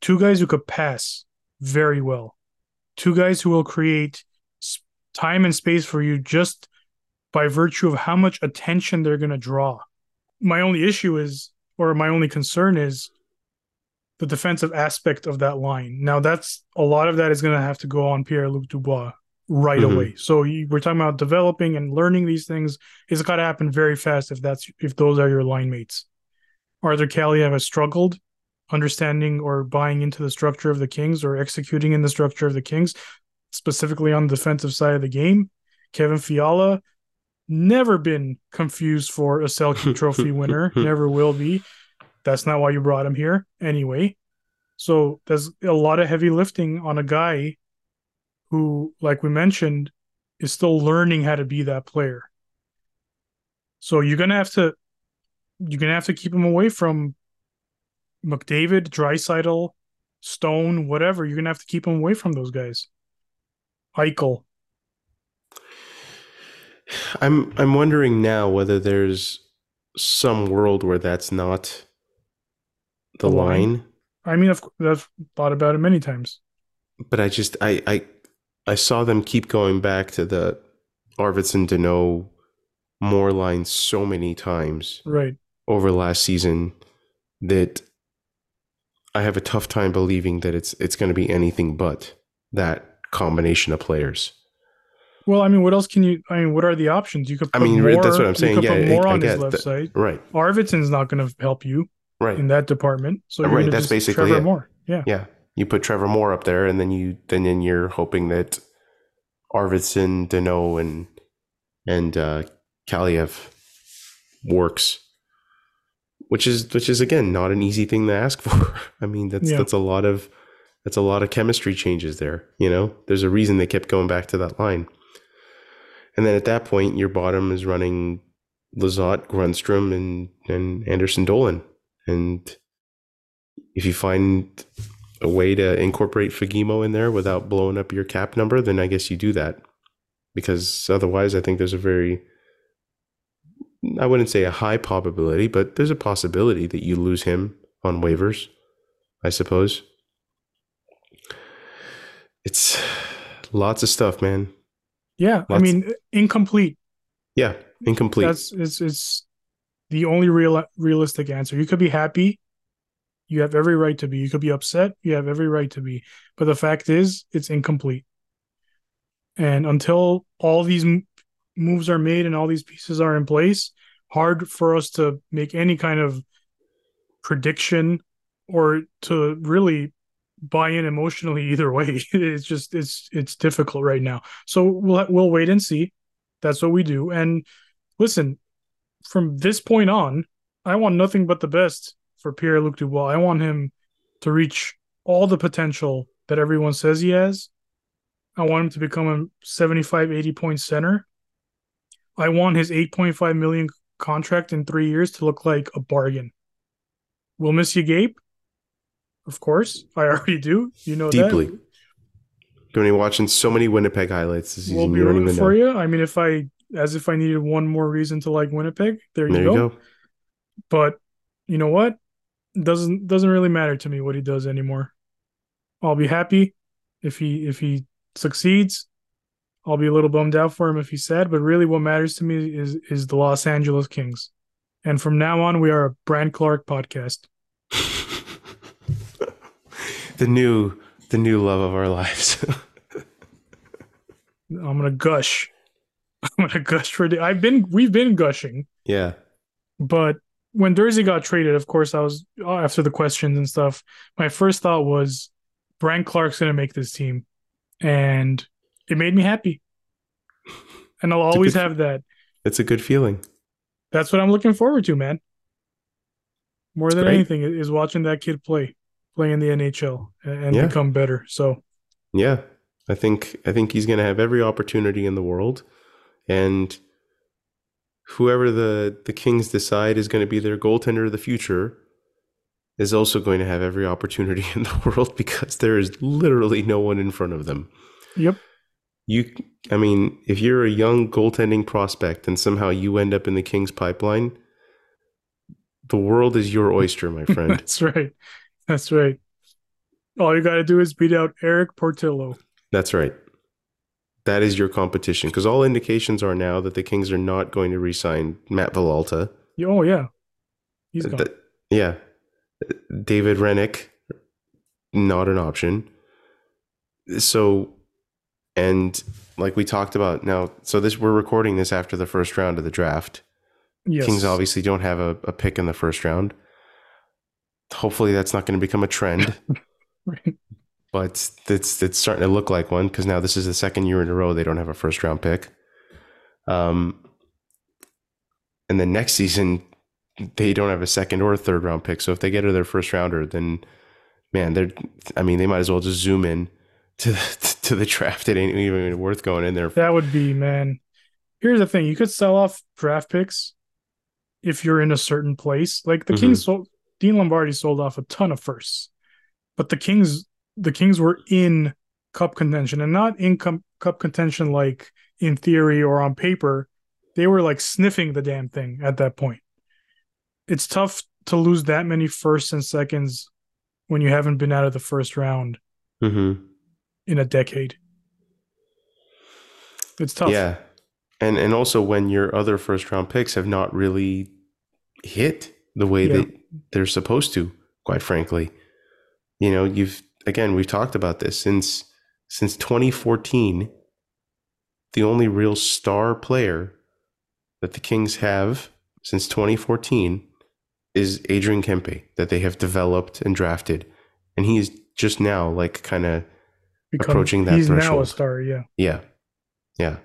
two guys who could pass very well, two guys who will create time and space for you just by virtue of how much attention they're going to draw. My only issue is, or my only concern is, the defensive aspect of that line. Now, that's a lot of that is going to have to go on Pierre Luc Dubois right mm-hmm. away. So you, we're talking about developing and learning these things. It's got to happen very fast if that's if those are your line mates. Arthur Kaliyev has struggled understanding or buying into the structure of the Kings or executing in the structure of the Kings, specifically on the defensive side of the game. Kevin Fiala never been confused for a Selke Trophy winner, never will be. That's not why you brought him here anyway. So there's a lot of heavy lifting on a guy who, like we mentioned, is still learning how to be that player. So you're gonna have to you're gonna have to keep him away from McDavid, Draisaitl, Stone, whatever. You're gonna have to keep him away from those guys. Eichel. I'm I'm wondering now whether there's some world where that's not the, the line. line. I mean, I've, I've thought about it many times. But I just I I I saw them keep going back to the Arvidsson Danault more lines so many times right over last season that I have a tough time believing that it's it's going to be anything but that combination of players. Well, I mean, what else can you? I mean, what are the options? You could. I mean, more, that's what I'm saying. yeah, more I, on I his left that, side. Right. Arvidsson's not going to help you. Right. In that department. So right. That's basically Trevor it. Moore. Yeah. Yeah you put Trevor Moore up there, and then you then, then you're hoping that Arvidsson, Danault, and and uh, Kaliyev works, which is which is again not an easy thing to ask for. I mean, that's yeah. that's a lot of that's a lot of chemistry changes there. You know, there's a reason they kept going back to that line. And then at that point, your bottom is running Lizotte, Grundstrom, and and Anderson Dolan. And if you find a way to incorporate Fagemo in there without blowing up your cap number, then I guess you do that. Because otherwise, I think there's a very, I wouldn't say a high probability, but there's a possibility that you lose him on waivers, I suppose. It's lots of stuff, man. Yeah, lots I mean, incomplete. Yeah, incomplete. That's it's it's the only real realistic answer. You could be happy you have every right to be. You could be upset. You have every right to be. But the fact is, it's incomplete. And until all these moves are made and all these pieces are in place, hard for us to make any kind of prediction or to really buy in emotionally either way. It's just it's it's difficult right now. So we'll we'll wait and see. That's what we do. And listen, from this point on, I want nothing but the best for Pierre Luc Dubois. I want him to reach all the potential that everyone says he has. I want him to become a 75, 80 point center. I want his 8.5 million contract in three years to look like a bargain. We'll miss you, Gabe. Of course. I already do. You know Deeply. that. Going to be watching so many Winnipeg highlights this season. We'll be rooting for know. you. I mean, if I, as if I needed one more reason to like Winnipeg, there you, There you go. go. But you know what? Doesn't doesn't really matter to me what he does anymore. I'll be happy if he if he succeeds. I'll be a little bummed out for him if he's sad, but really what matters to me is is the Los Angeles Kings. And from now on, we are a Brandt Clarke podcast. the new the new love of our lives. I'm gonna gush. I'm gonna gush for. I've been we've been gushing, yeah. but when Durzi got traded, of course, I was uh, after the questions and stuff. My first thought was, Brandt Clarke's gonna make this team, and it made me happy. And I'll always good- have that. It's a good feeling. That's what I'm looking forward to, man. More than great. anything is watching that kid play, play in the NHL and, and Yeah. become better. So Yeah. I think I think he's going to have every opportunity in the world and whoever the the Kings decide is going to be their goaltender of the future is also going to have every opportunity in the world because there is literally no one in front of them. Yep. You I mean, if you're a young goaltending prospect and somehow you end up in the Kings pipeline, the world is your oyster, my friend. that's right. That's right. All you got to do is beat out Erik Portillo. That's right. That is your competition because all indications are now that the Kings are not going to re-sign Matt Villalta. Oh yeah, he's gone. Th- yeah, David Rennick, not an option. So, and like we talked about now, so this we're recording this after the first round of the draft. yes. Kings obviously don't have a, a pick in the first round. Hopefully, that's not going to become a trend. Right. But it's it's starting to look like one because now this is the second year in a row they don't have a first round pick. Um, and then next season they don't have a second or a third round pick. So if they get to their first rounder, then man, they're I mean they might as well just zoom in to the, to the draft. It ain't even worth going in there. That would be man. Here's the thing: you could sell off draft picks if you're in a certain place. Like the Mhm. Kings sold Dean Lombardi sold off a ton of firsts, but the Kings the Kings were in cup contention and not in com- cup contention like in theory or on paper. They were like sniffing the damn thing at that point. It's tough to lose that many firsts and seconds when you haven't been out of the first round Mm-hmm. in a decade. It's tough. Yeah, and and also when your other first round picks have not really hit the way Yeah. that they're supposed to. Quite frankly, you know, you've again we've talked about this since since 2014. The only real star player that the Kings have since 2014 is Adrian Kempe that they have developed and drafted, and he is just now like kind of approaching that He's now a star. Yeah. yeah. Yeah.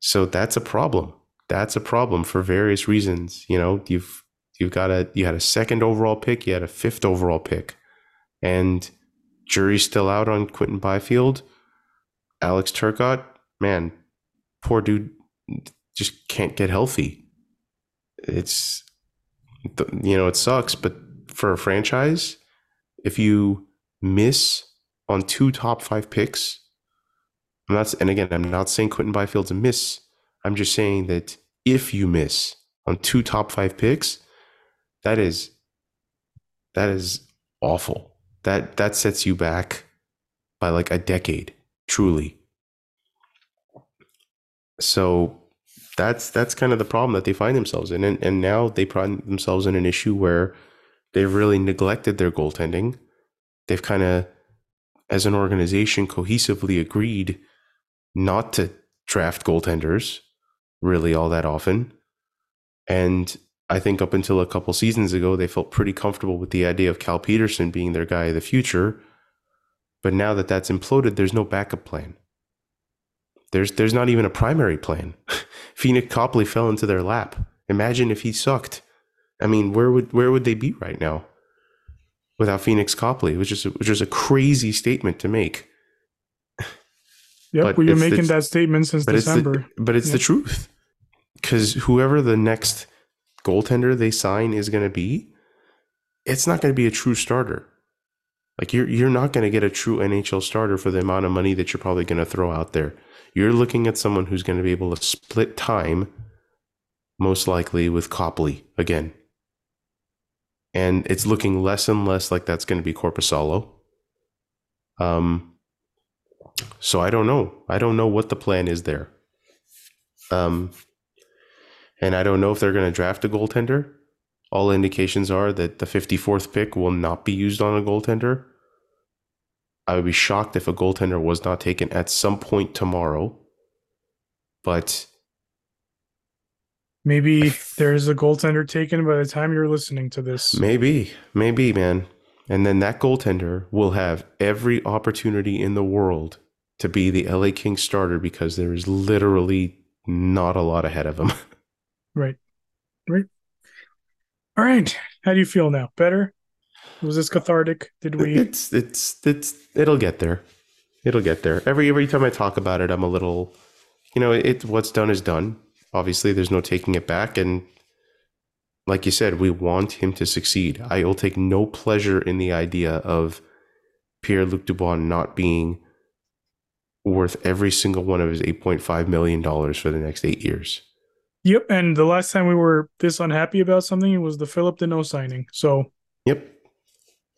So that's a problem. That's a problem for various reasons. You know, you've you've got a you had a second overall pick, you had a fifth overall pick. And jury's still out on Quinton Byfield. Alex Turcotte, man, poor dude just can't get healthy. It's you know, it sucks, but for a franchise, if you miss on two top 5 picks, I'm not, and again, I'm not saying Quinton Byfield's a miss. I'm just saying that if you miss on two top five picks, that is that is awful. That that sets you back by like a decade, truly. So that's that's kind of the problem that they find themselves in, and and now they find themselves in an issue where they've really neglected their goaltending. They've kind of, as an organization, cohesively agreed not to draft goaltenders really all that often. And I think up until a couple seasons ago, they felt pretty comfortable with the idea of Cal Petersen being their guy of the future. But now that that's imploded, there's no backup plan. There's there's not even a primary plan. Pheonix Copley fell into their lap. Imagine if he sucked. I mean, where would where would they be right now? without Pheonix Copley, which is which is a crazy statement to make. Yep, But we've been making it's- that statement since But December. it's the, but it's Yeah. the truth. Because whoever the next goaltender they sign is going to be, it's not going to be a true starter. Like you're you're not going to get a true NHL starter for the amount of money that you're probably going to throw out there. You're looking at someone who's going to be able to split time, most likely with Copley again. And it's looking less and less like that's going to be Korpisalo. Um, so I don't know. I don't know what the plan is there. Um, and I don't know if they're going to draft a goaltender. All indications are that the 54th pick will not be used on a goaltender. I would be shocked if a goaltender was not taken at some point tomorrow. But Maybe there's a goaltender taken by the time you're listening to this. maybe, maybe, man. And then that goaltender will have every opportunity in the world to be the LA Kings starter because there is literally not a lot ahead of him. Right. Right. All right. How do you feel now? Better? Was this cathartic? Did we? It's it's it's it'll get there. It'll get there. Every every time I talk about it, I'm a little, you know, it what's done is done. Obviously, there's no taking it back, and like you said, we want him to succeed. I will take no pleasure in the idea of Pierre Luc Dubois not being worth every single one of his 8.5 million dollars for the next eight years. Yep. And the last time we were this unhappy about something, it was the Philip Danault signing. So Yep.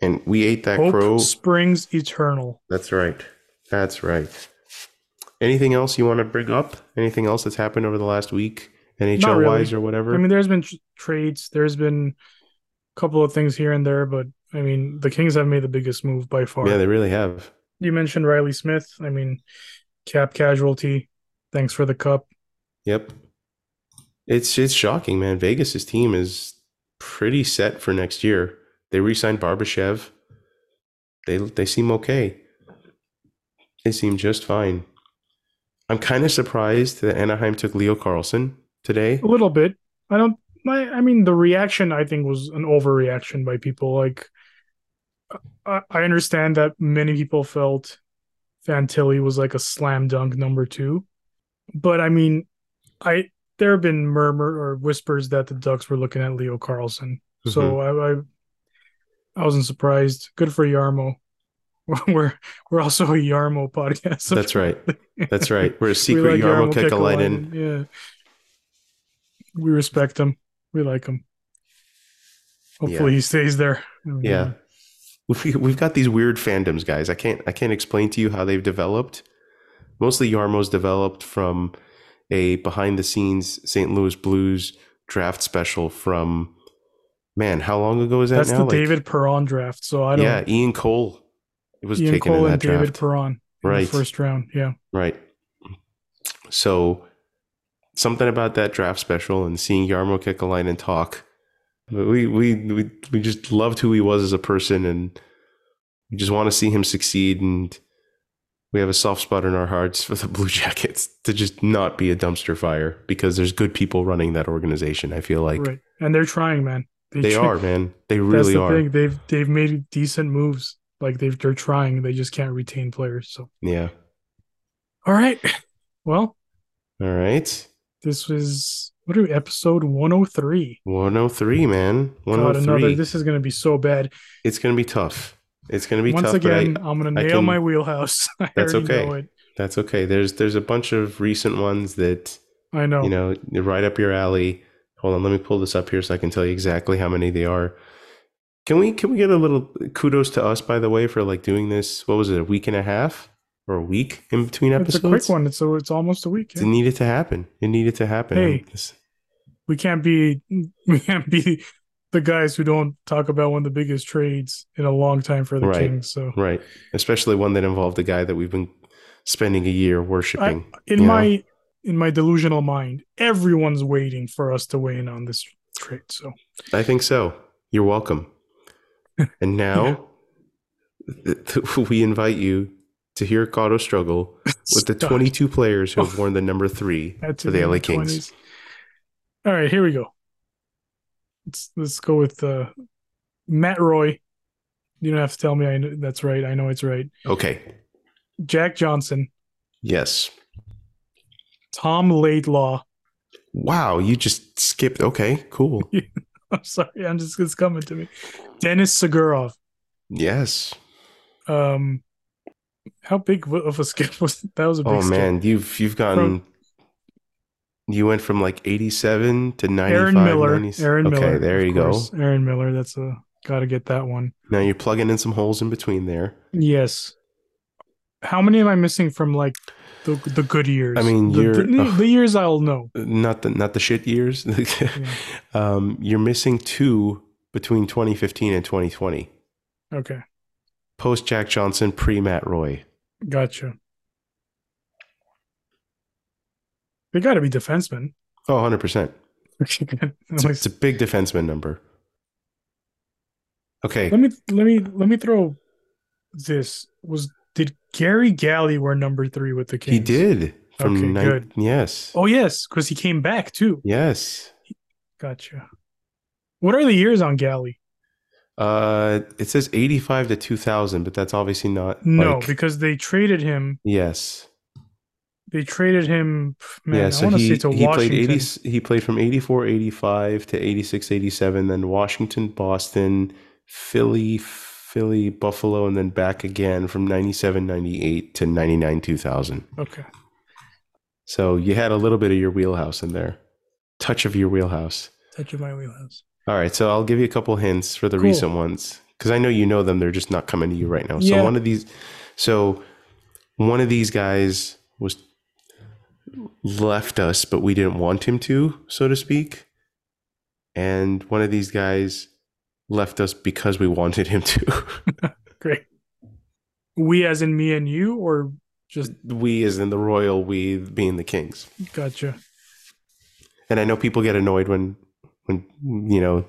And we ate that hope crow. springs eternal. That's right. That's right. Anything else you want to bring up? Anything else that's happened over the last week, NHL really. wise or whatever? I mean, there's been tr- trades. There's been a couple of things here and there, but I mean, the Kings have made the biggest move by far. yeah, they really have. you mentioned Reilly Smith. I mean, cap casualty. Thanks for the cup. Yep. It's it's shocking, man. Vegas's team is pretty set for next year. They re-signed Barbashev. They they seem okay. They seem just fine. I'm kind of surprised that Anaheim took Leo Carlsson today. A little bit. I don't. I, I mean, the reaction I think was an overreaction by people. Like, I, I understand that many people felt Fantilli was like a slam dunk number two, but I mean, I there have been murmur or whispers that the Ducks were looking at Leo Carlsson. So mm-hmm. I, I I wasn't surprised. Good for Yarmo. We're we're also a Yarmo podcast. That's right. That's right. We're a secret We like Yarmo Jarmo Kekalainen. Yeah. We respect him. We like him. Hopefully Yeah. he stays there. Yeah. We, we've got these weird fandoms, guys. I can't I can't explain to you how they've developed. Mostly Yarmo's developed from a behind the scenes St. Louis Blues draft special from man, how long ago was that That's now? the Like- David Perron draft. So I don't yeah, Ian Cole It was Ian taken Cole in and that David draft. Perron in Right. the first round. Yeah. Right. So something about that draft special and seeing Jarmo Kekalainen talk. We, we we we just loved who he was as a person and we just want to see him succeed and we have a soft spot in our hearts for the Blue Jackets to just not be a dumpster fire because there's good people running that organization. I feel like right. And they're trying, man. they try- are, man. They That's really the are. thing. They've they've made decent moves. Like they've they're trying. They just can't retain players. So Yeah. all right. Well, All right. this was what are we, episode 103. 103, man. God, 103. another oh this is gonna be so bad. it's going to be tough. It's going to be Once tough. but I- again, I'm gonna nail can- my wheelhouse. I That's okay. know it. That's okay. There's there's a bunch of recent ones that I know. you know right up your alley. Hold on, let me pull this up here so I can tell you exactly how many they are. Can we can we get a little kudos to us by the way for like doing this? What was it, a week and a half or a week in between episodes? it's a quick one. It's a, it's almost a week. It needed to happen. It needed to happen. Hey. We can't be we can't be the guys who don't talk about one of the biggest trades in a long time for the Right. Kings. So right, especially one that involved a guy that we've been spending a year worshiping. in Yeah. my in my delusional mind, everyone's waiting for us to weigh in on this trade. So I think so. You're welcome. And now we invite you to hear Cotto struggle with the 22 players who have oh. worn the number three for the LA Kings. 20s. All right, here we go. Let's let's go with uh, Matt Roy, You don't have to tell me. I know that's right. I know it's right. Okay. Jack Johnson, Yes. Tom Laidlaw. Wow, you just skipped. Okay, cool. I'm sorry. I'm just it's coming to me. Dennis Sigurov. yes. Um, how big of a skip was that? Was a big Oh skip. man, you've you've gone. You went from like eighty-seven to ninety-five. Aaron Miller. 90 Aaron okay, Miller. there you go. Aaron Miller. That's a got to get that one. Now you're plugging in some holes in between there. Yes. How many am I missing from like the the good years? I mean, the, the, the years I'll know. Not the not the shit years. um, you're missing two between 2015 and 2020. Okay, Post Jack Johnson, pre Matt Roy. gotcha. They got to be defensemen. Oh, 100 percent. let It's, it's a big defenseman number. Okay, Let me let me let me throw this. Was did Garry Galley wear number three with the Kings? he did from Okay, nine- good. Yes, Oh yes, because he came back too. yes. Gotcha. What are the years on Galley? Uh, it says 85 to 2000, but that's obviously not. No, like- because they traded him. yes, They traded him. Man, yeah. I So want to he he played 80. He played from 84, 85 to 86, 87. Then Washington, Boston, Philly, Philly, Buffalo, and then back again from 97, 98 to 99, 2000. Okay. So you had a little bit of your wheelhouse in there, touch of your wheelhouse. Touch of my wheelhouse. All right, so I'll give you a couple hints for the Cool. recent ones because I know you know them. They're just not coming to you right now. So Yeah. one of these, so one of these guys was left us, but we didn't want him to, so to speak. And one of these guys left us because we wanted him to. Great. We, as in me and you, or just we, as in the royal we, being the kings. gotcha. And I know people get annoyed when, when you know,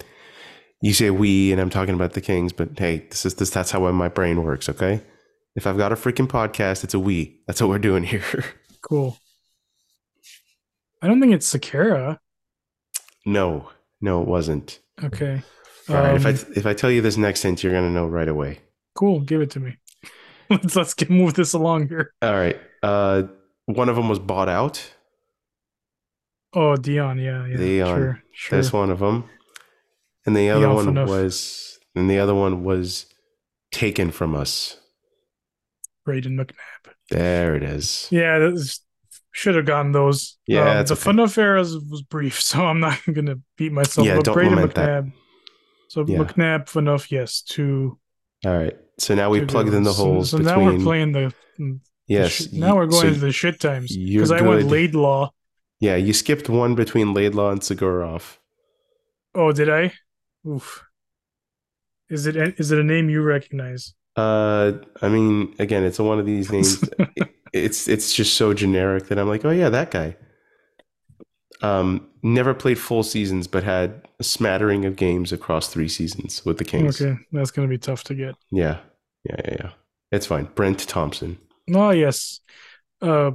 you say we, and I'm talking about the Kings. But hey, this is this. That's how my brain works. Okay, if I've got a freaking podcast, it's a we. That's what we're doing here. Cool. I don't think it's Sakara. no, no, it wasn't. Okay. All right, if I Um, if I tell you this next hint, you're gonna know right away. cool, give it to me. let's let's get move this along here. All right. Uh, one of them was bought out. Oh, Dion, yeah, yeah. Dion. Sure, sure. That's one of them. And the other Dion one was, and the other one was taken from us. Brayden McNabb. There it is. Yeah, that should have gotten those. Yeah, um, it's the okay. fun affair was, was brief, so I'm not gonna beat myself. Yeah, but don't Braden lament that. So Yeah. McNabb, Phaneuf, yes, two. All right. So now we plugged in the ones. So- holes So, between. now we're playing the. the yes. now we're going so into the shit times because I went. Laidlaw. Yeah, you skipped one between Laidlaw and Tsygurov. Oh, did I? Oof. Is it is it a name you recognize? Uh, I mean, again, it's one of these names. It's it's just so generic that I'm like, oh yeah, that guy. Um, never played full seasons, but had a smattering of games across three seasons with the Kings. Okay, that's gonna be tough to get. Yeah, yeah, yeah, yeah. It's fine. Brent Thompson. Oh yes, uh,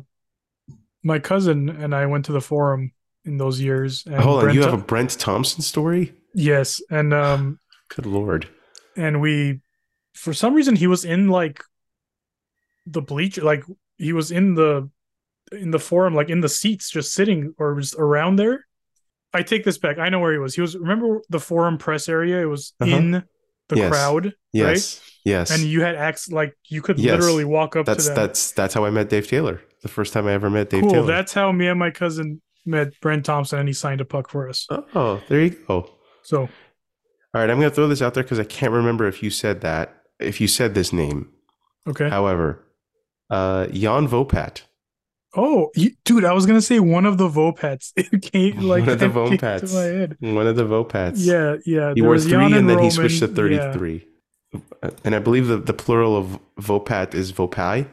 my cousin and I went to the forum in those years. And Hold on, you have a Brent Thompson story? yes, and um, Good lord. and we, for some reason, he was in like the bleacher, like he was in the in the forum, like in the seats, just sitting or just around there. I take this back. I know where he was. He was. Remember the forum press area? It was Uh-huh. in the Yes. crowd, Yes, yes. and you had acts like you could Yes. literally walk up that's that's that's how I met Dave Taylor. The first time I ever met Dave cool. Taylor. That's how me and my cousin met Brent Thompson, and he signed a puck for us. oh, there you go. So All right, I'm going to throw this out there because I can't remember if you said that, if you said this name. okay. However, uh, Jan Vopat. Oh, you, dude, I was gonna say one of the Vopats. It came like One of the Vopats. to my head. One of the Vopats. Yeah, yeah. He wore was three Jan and then he switched to yeah. 33. And I believe the, the plural of Vopat is Vopai,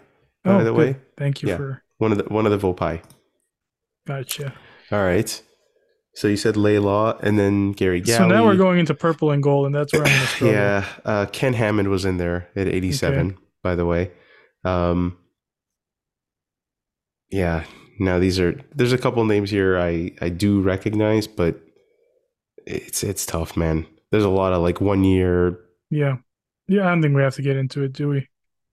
by Oh, the good. way. Thank you Yeah. for One of the one of the Vopai. gotcha. All right. So you said Laidlaw and then Gary Galley. So now we're going into purple and gold, and that's where I'm gonna struggle. Yeah, uh, Ken Hammond was in there at 87, by the way. Um, yeah, now these are there's a couple names here I I do recognize, but it's it's tough, man. There's a lot of like one year yeah. Yeah, I don't think we have to get into it, do we?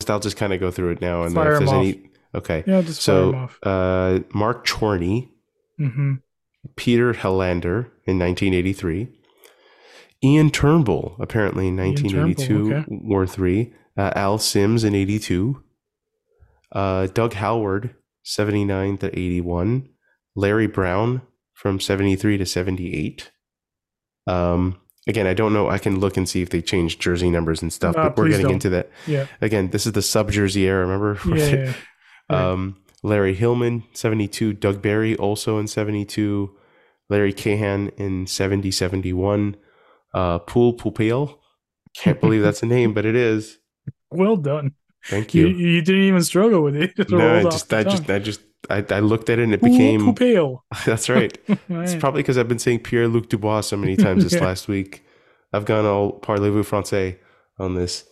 I'll just kind of go through it now, and Fire then if there's any, okay. Yeah, just fire So, them off. uh, Mark Chorney, hmm Peter Helander in 1983, Ian Turnbull apparently in Ian Turnbull, 1982, okay. War Three, uh, Al Sims in 82, uh, Doug Halward 79 to 81, Larry Brown from 73 to 78. Um, again, I don't know. I can look and see if they changed jersey numbers and stuff, but we're getting don't. into that. Yeah. Again, this is the sub jersey era. Remember? Yeah. yeah. Um, Larry Hillman, 72. Doug Barrie, also in 72. Larry Cahan in 70, 71. Uh, Pool Pupil. Can't believe that's a name, but it is. Well done. Thank You, you. you didn't even struggle with it. It just no, I just, I just. I just, I, looked at it and it became. Pupil. that's right. It's probably because I've been saying Pierre Luc Dubois so many times this Yeah. last week. I've gone all parlez-vous français on this.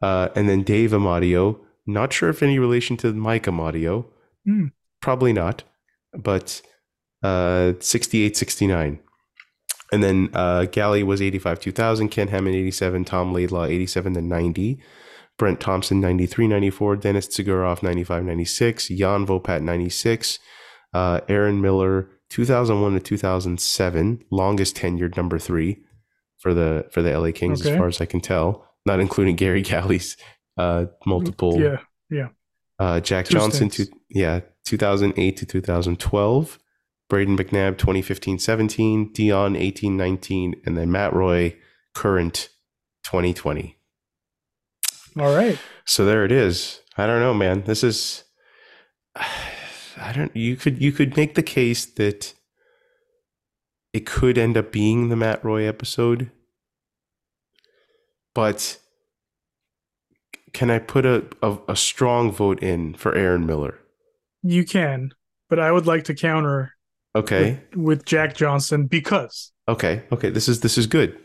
Uh, and then Dave Amadio. Not sure if any relation to Mike Amadio. Hmm. Probably not. But uh, 68 69. And then uh, Galley was 85 2000. Ken Hammond 87. Tom Laidlaw 87 to 90. Brent Thompson 93 94. Denis Tsygurov 95 96. Jan Vopat 96. Uh, Aaron Miller 2001 to 2007. Longest tenured number three for the for the LA Kings as far as I can tell. Not including Garry Galley's uh, multiple Yeah. uh, Jack Two Johnson, to, yeah, 2008 to 2012. Brayden McNabb, 2015 17. Dion, 18 19. And then Matt Roy, current 2020. All right. So there it is. I don't know, man. This is. I don't. You could you could make the case that it could end up being the Matt Roy episode, but can I put a, a, a strong vote in for Aaron Miller? You can, but I would like to counter Okay. with, with Jack Johnson because Okay. Okay. This is this is good.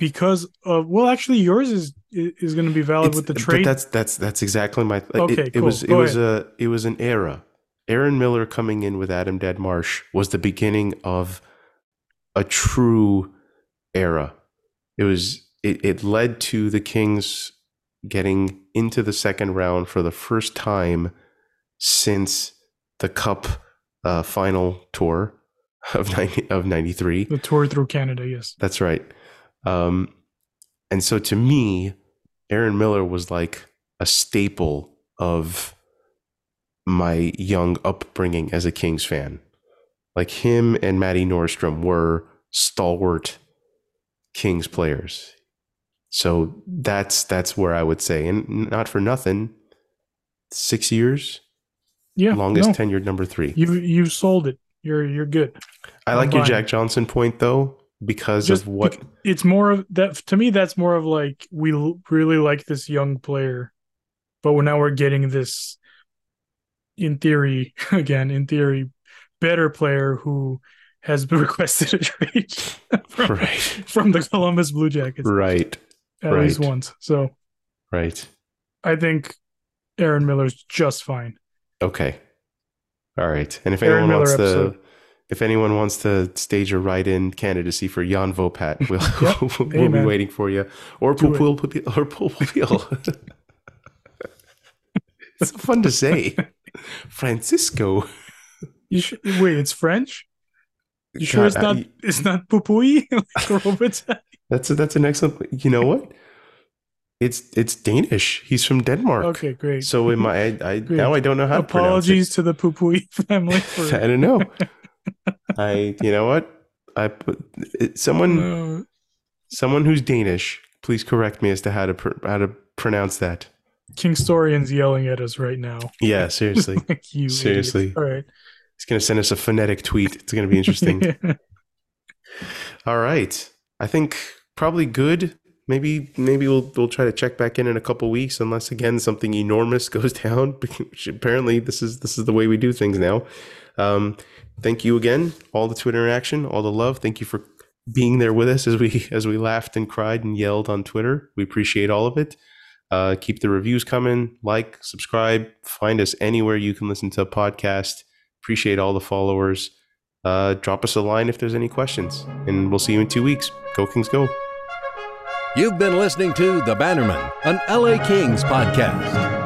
Because of well, actually, yours is is going to be valid It's- with the but trade. that's that's that's exactly my. it- Okay, it, cool. was it Go was a it was an era. Aaron Miller coming in with Adam Deadmarsh was the beginning of a true era. It was it, it led to the Kings getting into the second round for the first time since the Cup uh, final tour of 90, of 93. the tour through Canada. Yes. That's right. Um, and so to me, Aaron Miller was like a staple of my young upbringing as a Kings fan. Like him and Matty Norstrom were stalwart Kings players. So that's that's where I would say, and not for nothing, six years, Yeah. longest no, tenured number three. you you sold it. You're you're good. I like your I'm Jack Johnson point though, because Just of what it's more of that to me. That's more of like we l- really like this young player, but we're now we're getting this, in theory, again in theory, better player who has been requested a trade from, right, from the Columbus Blue Jackets right, at least right. once. So right. I think Aaron Miller's just fine. Okay. All right. And if Aaron anyone wants Miller to, episode. If anyone wants to stage a write-in candidacy for Jan Vopat, we'll, Yep. we'll be waiting for you. Or. Pupil or Pupil. it's fun to say. Francisco. You sh- wait, it's French. You sure God, it's not? I- it's not Pupui like Robert? that's a, that's an excellent. You know what? It's it's Danish. He's from Denmark. Okay, great. So in my I, I now I don't know how to pronounce Apologies to the Pupui family for I don't know. I you know what? I put someone Someone who's Danish, please correct me as to how to pr- how to pronounce that. Kingstorian's yelling at us right now. Yeah, seriously. Like, you Seriously. idiots. All right. He's going to send us a phonetic tweet. It's going to be interesting. All right. I think probably good. Maybe maybe we'll we'll try to check back in in a couple weeks unless again something enormous goes down. Which apparently this is this is the way we do things now. Um, thank you again, all the Twitter interaction, all the love. Thank you for being there with us as we as we laughed and cried and yelled on Twitter. We appreciate all of it. Uh, keep the reviews coming. Like, subscribe. Find us anywhere you can listen to a podcast. Appreciate all the followers. Uh, drop us a line if there's any questions, and we'll see you in two weeks. Go Kings, go! You've been listening to The Bannerman, an LA Kings podcast.